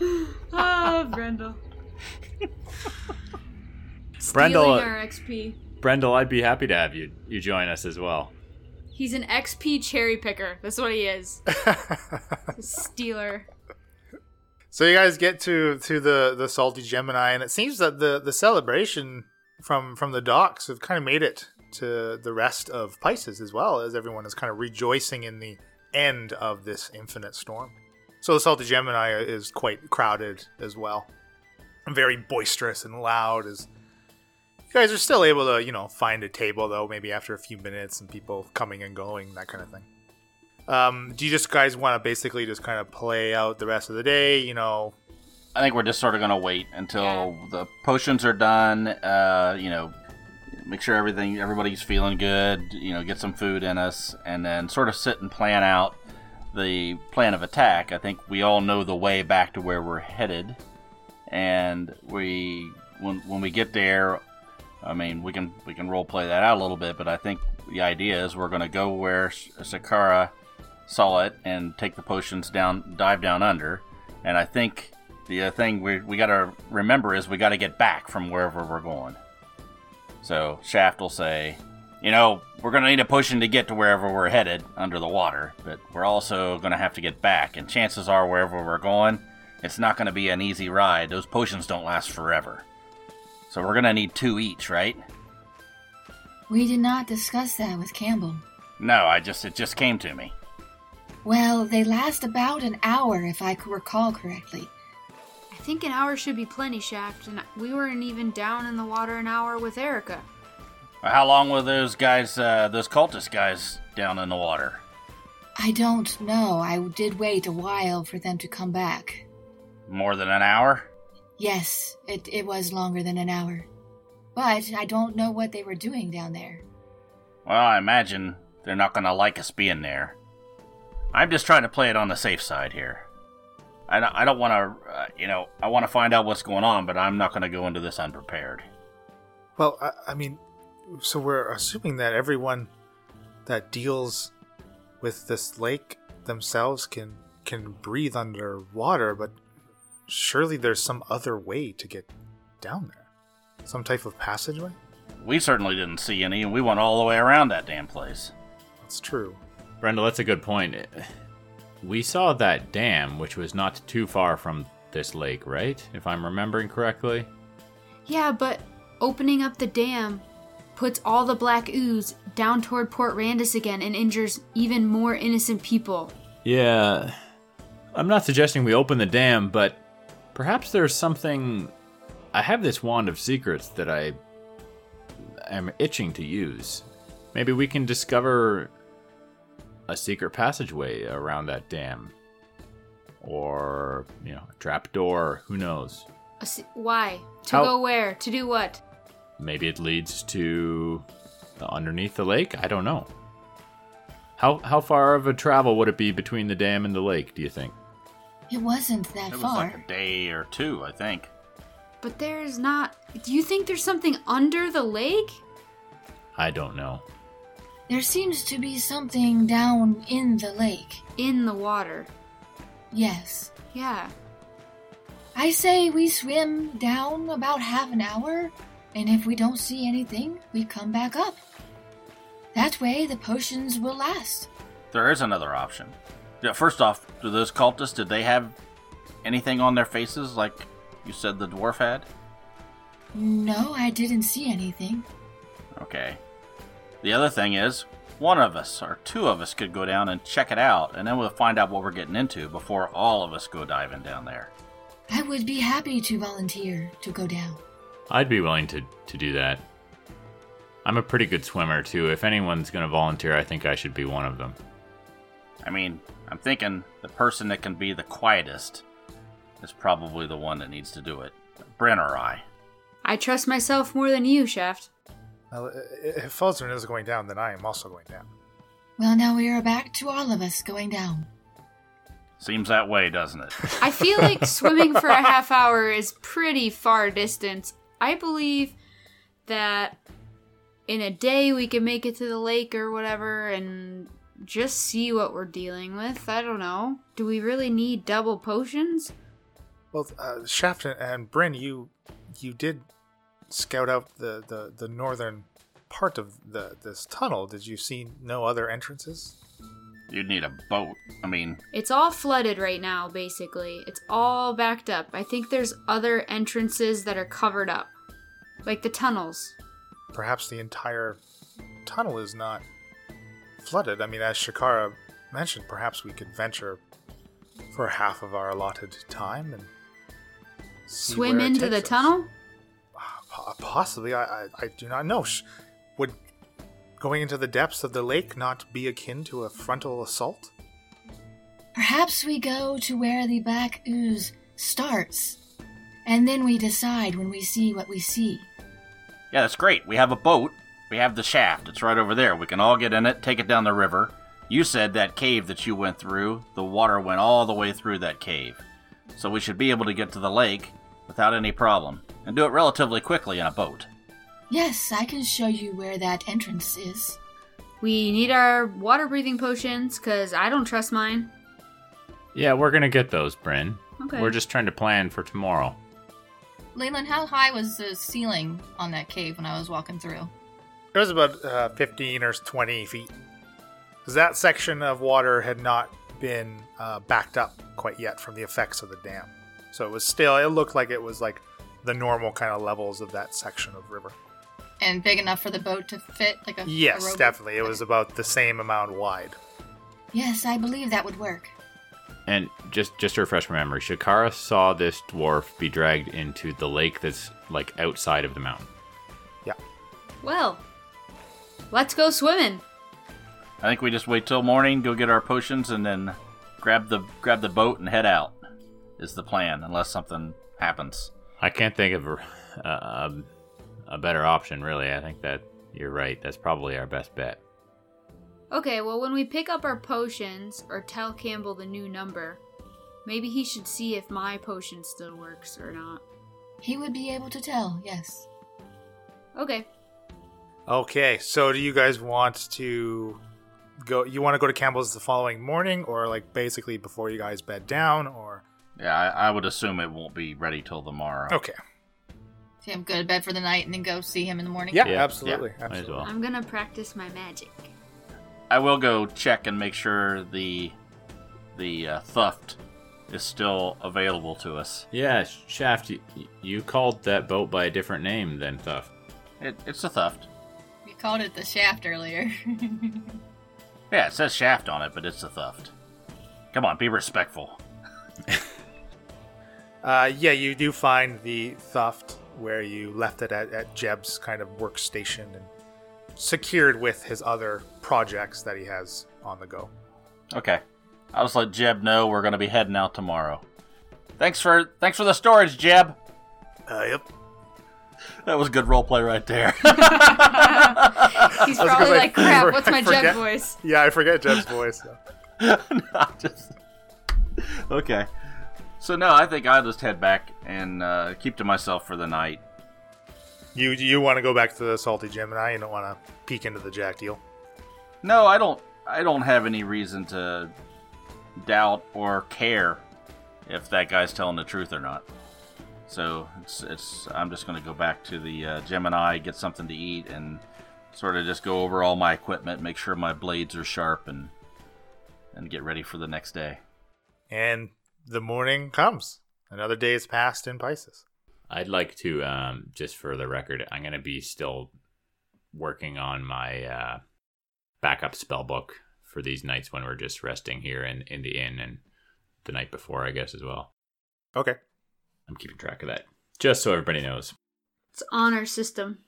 D: Oh, ah, Brendel.
E: Brendel,
D: Stealing our XP.
E: Brendel, I'd be happy to have you you join us as well.
D: He's an XP cherry picker. That's what he is. Stealer.
A: So you guys get to to the the salty Gemini, and it seems that the the celebration from from the docks have kind of made it to the rest of Pisces as well, as everyone is kind of rejoicing in the end of this infinite storm. So the salty Gemini is quite crowded as well, and very boisterous and loud. As you guys are still able to you know find a table though, maybe after a few minutes and people coming and going, that kind of thing. Um, do you just guys want to basically just kind of play out the rest of the day? You know,
B: I think we're just sort of gonna wait until
D: Yeah.
B: the potions are done. Uh, you know, make sure everything, everybody's feeling good. You know, get some food in us, and then sort of sit and plan out the plan of attack. I think we all know the way back to where we're headed, and we when when we get there, I mean, we can we can role play that out a little bit. But I think the idea is we're gonna go where Shakara saw it and take the potions down, dive down under, and I think the uh, thing we, we got to remember is we got to get back from wherever we're going. So Shaft will say, you know, we're going to need a potion to get to wherever we're headed under the water, but we're also going to have to get back. And chances are, wherever we're going, it's not going to be an easy ride. Those potions don't last forever. So we're going to need two each, right?
C: We did not discuss that with Cambel.
B: No, I just it just came to me.
C: Well, they last about an hour, if I could recall correctly.
D: I think an hour should be plenty, Shaft, and we weren't even down in the water an hour with Erica.
B: How long were those guys, uh, those cultist guys, down in the water?
C: I don't know. I did wait a while for them to come back.
B: More than an hour?
C: Yes, it, it was longer than an hour. But I don't know what they were doing down there.
B: Well, I imagine they're not going to like us being there. I'm just trying to play it on the safe side here. I don't, I don't want to, uh, you know, I want to find out what's going on, but I'm not going to go into this unprepared.
A: Well, I, I mean, so we're assuming that everyone that deals with this lake themselves can can breathe underwater, but surely there's some other way to get down there. Some type of passageway?
B: We certainly didn't see any, and we went all the way around that damn place.
A: That's true.
E: Brenda, that's a good point. We saw that dam, which was not too far from this lake, right? If I'm remembering correctly.
D: Yeah, but opening up the dam puts all the black ooze down toward Port Randus again and injures even more innocent people.
E: Yeah. I'm not suggesting we open the dam, but perhaps there's something. I have this wand of secrets that I am itching to use. Maybe we can discover a secret passageway around that dam. Or, you know, a trapdoor. Who knows?
D: A se- Why? To
E: How-
D: go where? To do what?
E: Maybe it leads to the underneath the lake. I don't know. How how far of a travel would it be between the dam and the lake? Do you think?
C: It wasn't that
B: It was
C: far.
B: like a day or two, I think.
D: But there's not. Do you think there's something under the lake?
E: I don't know.
C: There seems to be something down in the lake.
D: In the water.
C: Yes.
D: Yeah.
C: I say we swim down about half an hour, and if we don't see anything, we come back up. That way the potions will last.
B: There is another option. Yeah, first off, do those cultists did they have anything on their faces like you said the dwarf had?
C: No, I didn't see anything.
B: Okay. The other thing is, one of us or two of us could go down and check it out, and then we'll find out what we're getting into before all of us go diving down there.
C: I would be happy to volunteer to go down.
E: I'd be willing to, to do that. I'm a pretty good swimmer, too. If anyone's going to volunteer, I think I should be one of them.
B: I mean, I'm thinking the person that can be the quietest is probably the one that needs to do it. Bryn or I.
D: I trust myself more than you, Shaft.
A: Well, if Falzarin is going down, then I am also going down.
C: Well, now we are back to all of us going down.
B: Seems that way, doesn't it?
D: I feel like swimming for a half hour is pretty far distance. I believe that in a day we can make it to the lake or whatever and just see what we're dealing with. I don't know. Do we really need double potions?
A: Well, uh, Shaft and- and Bryn, you you did scout out the, the, the northern part of the this tunnel. Did you see no other entrances?
B: You'd need a boat. I mean,
D: It's all flooded right now, basically. It's all backed up. I think there's other entrances that are covered up, like the tunnels.
A: Perhaps the entire tunnel is not flooded. I mean, as Shakara mentioned, perhaps we could venture for half of our allotted time and
D: Swim into the
A: us.
D: tunnel?
A: Po- Possibly, I, I, I do not know. Sh- Would going into the depths of the lake not be akin to a frontal assault?
C: Perhaps we go to where the black ooze starts, and then we decide when we see what we see.
B: yeah, that's great. We have a boat. We have the shaft. It's right over there. We can all get in it, take it down the river. You said that cave that you went through, the water went all the way through that cave. So we should be able to get to the lake without any problem and do it relatively quickly in a boat.
C: Yes, I can show you where that entrance is.
D: We need our water breathing potions, because I don't trust mine.
E: Yeah, we're going to get those, Bryn.
D: Okay.
E: We're just trying to plan for tomorrow.
C: Leyland, how high was the ceiling on that cave when I was walking through?
A: It was about uh, 15 or 20 feet. Because that section of water had not been uh, backed up quite yet from the effects of the dam. So it was still, it looked like it was like the normal kind of levels of that section of river.
C: And big enough for the boat to fit like a a
A: Yes,
C: rowboat?
A: definitely. It was about the same amount wide.
C: Yes, I believe that would work.
E: And just just to refresh my memory, Shakara saw this dwarf be dragged into the lake that's like outside of the mountain.
A: Yeah.
D: Well, let's go swimming.
B: I think we just wait till morning, go get our potions, and then grab the grab the boat and head out. Is the plan, unless something happens.
E: I can't think of a, a, a better option, really. I think that you're right. That's probably our best bet.
D: Okay, well, when we pick up our potions or tell Cambel the new number, maybe he should see if my potion still works or not.
C: He would be able to tell, yes.
D: Okay.
A: Okay, so do you guys want to go? You want to go to Cambel's the following morning, or like basically before you guys bed down, or
B: Yeah, I, I would assume it won't be ready till tomorrow.
A: Okay.
C: See him go to bed for the night and then go see him in the morning.
A: Yeah,
E: Yeah,
A: absolutely.
E: yeah, might as
A: absolutely.
E: well.
D: I'm gonna practice my magic.
B: I will go check and make sure the the uh, theft is still available to us.
E: Yeah, Shaft, you, you called that boat by a different name than Thuff.
B: It, it's a theft.
C: You called it the shaft earlier.
B: Yeah, it says shaft on it, but it's a theft. Come on, be respectful.
A: Uh, yeah, you do find the theft where you left it at, at Jeb's kind of workstation and secured with his other projects that he has on the go.
B: Okay, I'll just let Jeb know we're gonna be heading out tomorrow. Thanks for thanks for the storage, Jeb.
A: Uh, yep.
B: That was good roleplay right there.
D: He's probably
A: gonna
D: like, crap,
A: I
D: what's my
A: forget-
D: Jeb voice?
A: Yeah, I forget Jeb's voice. so.
B: No, just okay. So no, I think I'll just head back and uh, keep to myself for the night.
A: You you want to go back to the Salty Gemini? You don't want to peek into the Jacked Eel?
B: No, I don't. I don't have any reason to doubt or care if that guy's telling the truth or not. So it's it's. I'm just going to go back to the uh, Gemini, get something to eat, and sort of just go over all my equipment, make sure my blades are sharp, and and get ready for the next day.
A: And the morning comes. Another day is passed in Pisces.
E: I'd like to, um, just for the record, I'm going to be still working on my uh, backup spell book for these nights when we're just resting here in, in the inn and the night before, I guess, as well.
A: Okay.
E: I'm keeping track of that. Just so everybody knows.
D: It's honor system.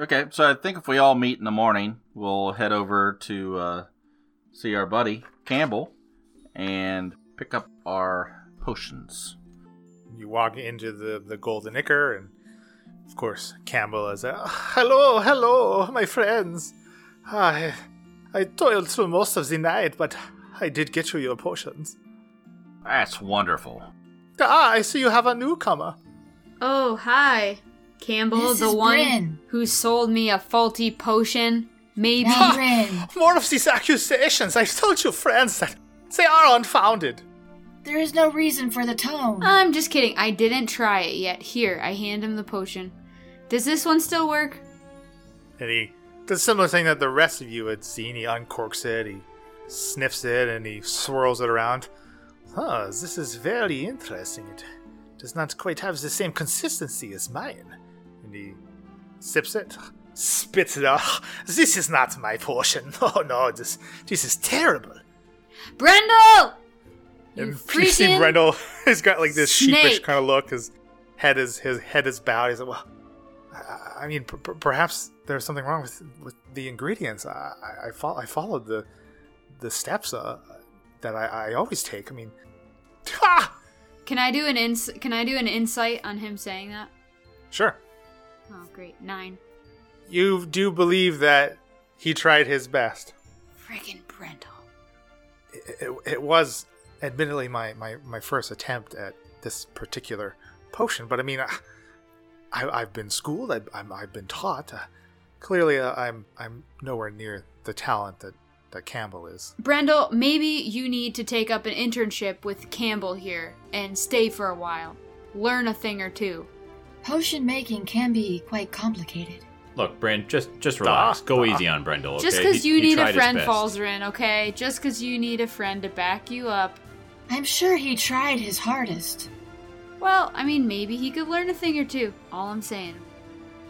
B: Okay, so I think if we all meet in the morning, we'll head over to uh, see our buddy Cambel and pick up our potions.
A: You walk into the, the Golden Ichor, and of course, Cambel is, uh, Hello, hello, my friends. I, I toiled through most of the night, but I did get you your potions.
B: That's wonderful.
A: Ah, I see you have a newcomer.
D: Oh, hi. Cambel,
C: This
D: the
C: is
D: one
C: Bryn.
D: who sold me a faulty potion. Maybe.
C: Now,
A: More of these accusations. I've told you, friends, that they are unfounded.
C: There is no reason for the tone.
D: I'm just kidding. I didn't try it yet. Here, I hand him the potion. Does this one still work?
A: And he does a similar thing that the rest of you had seen. He uncorks it, he sniffs it, and he swirls it around. Huh, this is very interesting. It does not quite have the same consistency as mine. And he sips it, spits it out. This is not my portion. Oh no, this this is terrible.
D: Brendel! You
A: And you see Brendel has got like this sheepish kind of look. His head is his head is bowed. He's like, well, I, I mean, per- per- perhaps there's something wrong with with the ingredients. I I, I, fol- I followed the the steps uh, that I, I always take. I mean, ha!
D: Can I do an ins- Can I do an insight on him saying that?
A: Sure.
D: Oh, great. Nine.
A: You do believe that he tried his best.
D: Friggin' Brendel.
A: It, it, it was admittedly my, my, my first attempt at this particular potion, but I mean, I, I, I've been schooled, I, I'm, I've been taught. Uh, clearly, uh, I'm I'm nowhere near the talent that, that Cambel is.
D: Brendel, maybe you need to take up an internship with Cambel here and stay for a while. Learn a thing or two.
C: Potion making can be quite complicated.
E: Look, Brent, just just relax.
A: Stop.
E: Go easy on Brendel. Okay?
D: Just because you
E: he
D: need
E: tried
D: a friend,
E: best.
D: Falzarin, okay? Just because you need a friend to back you up.
C: I'm sure he tried his hardest.
D: Well, I mean, maybe he could learn a thing or two. All I'm saying.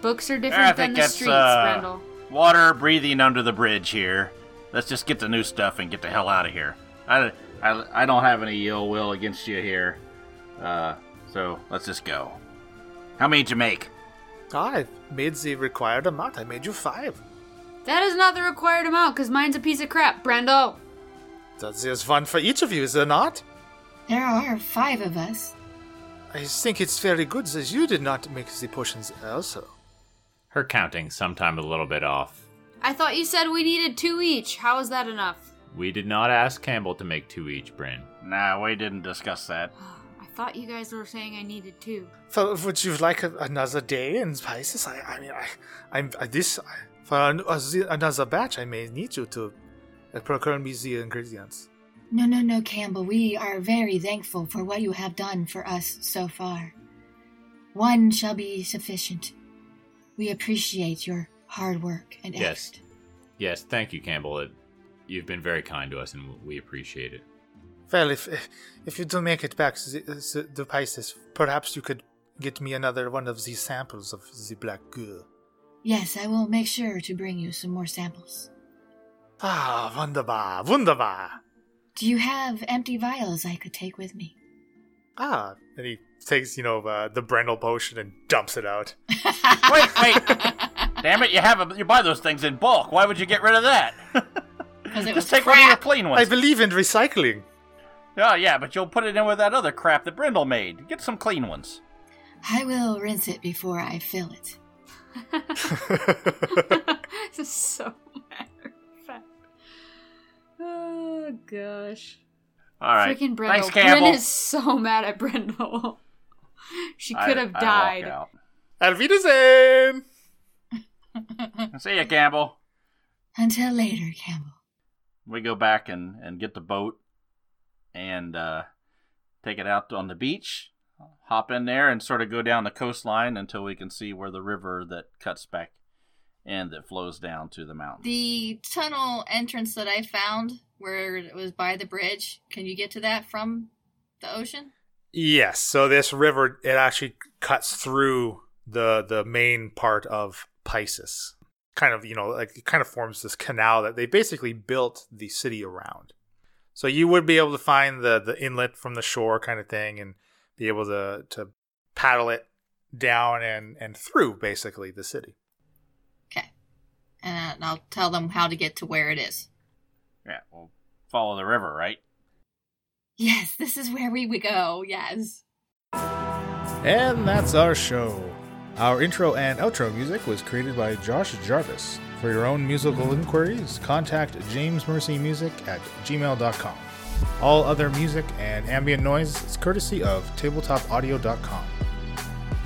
D: Books are
B: I
D: different than the
B: that's
D: streets,
B: uh,
D: Brendel.
B: water breathing under the bridge here. Let's just get the new stuff and get the hell out of here. I, I, I don't have any ill will against you here, uh, so let's just go. How many did you make?
A: I've made the required amount. I made you five.
D: That is not the required amount, because mine's a piece of crap, Brendel.
A: That is one for each of you, is there not?
C: There are five of us.
A: I think it's very good that you did not make the potions also.
E: Her counting sometime a little bit off.
D: I thought you said we needed two each. How is that enough?
E: We did not ask Cambel to make two each, Bryn.
B: Nah, we didn't discuss that.
D: I thought you guys were saying I needed two.
A: For, would you like a, another day in Pisces? I, I mean, I, I'm I, this for an, uh, the- another batch. I may need you to uh, procure me the ingredients.
C: No, no, no, Cambel. We are very thankful for what you have done for us so far. One shall be sufficient. We appreciate your hard work and
E: Yes.
C: effort.
E: Yes, thank you, Cambel. It, you've been very kind to us, and we appreciate it.
A: Well, if if you do make it back to the, the, the Pisces, perhaps you could get me another one of these samples of the black goo.
C: Yes, I will make sure to bring you some more samples.
A: Ah, wunderbar, wunderbar.
C: Do you have empty vials I could take with me?
A: Ah, and he takes, you know, uh, the Brendel potion and dumps it out.
B: Wait, wait. Damn it! You have a, you buy those things in bulk. Why would you get rid of that?
C: Because it was
B: Just take one of your
C: crap.
B: clean
A: I believe in recycling.
B: Oh yeah, but you'll put it in with that other crap that Brindle made. Get some clean ones.
C: I will rinse it before I fill it.
D: this is so matter of fact. Oh gosh.
B: All right.
D: Freaking Brindle.
B: Thanks, Cambel.
D: Bryn is so mad at Brindle. she could have died.
B: I walk
D: died.
B: out.
A: Auf Wiedersehen!
B: See ya, Cambel.
C: Until later, Cambel.
B: We go back and, and get the boat and uh, take it out on the beach. Hop in there and sort of go down the coastline until we can see where the river that cuts back and that flows down to the mountain.
C: The tunnel entrance that I found, where it was by the bridge, can you get to that from the ocean?
A: Yes, so this river, it actually cuts through the the main part of Pisces. Kind of, you know, like it kind of forms this canal that they basically built the city around. So you would be able to find the the inlet from the shore kind of thing and be able to to paddle it down and and through basically the city.
C: Okay. And I'll tell them how to get to where it is.
B: Yeah, we'll follow the river, right?
C: Yes, this is where we would go. Yes.
A: And that's our show. Our intro and outro music was created by Josh Jarvis. For your own musical inquiries, contact jamesmercymusic at gmail.com. All other music and ambient noise is courtesy of tabletopaudio.com.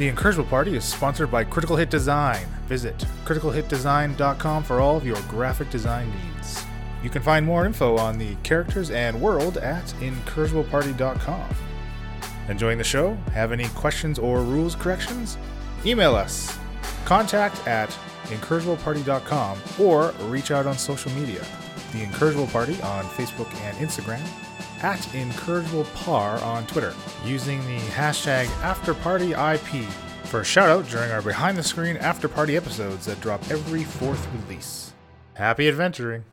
A: The Incorrigible Party is sponsored by Critical Hit Design. Visit criticalhitdesign.com for all of your graphic design needs. You can find more info on the characters and world at incorrigibleparty.com. Enjoying the show? Have any questions or rules corrections? Email us. Contact at incorrigibleparty.com or reach out on social media. The Incorrigible Party on Facebook and Instagram, at IncorrigiblePar on Twitter, using the hashtag AfterPartyIP for a shout out during our behind the screen after party episodes that drop every fourth release. Happy adventuring!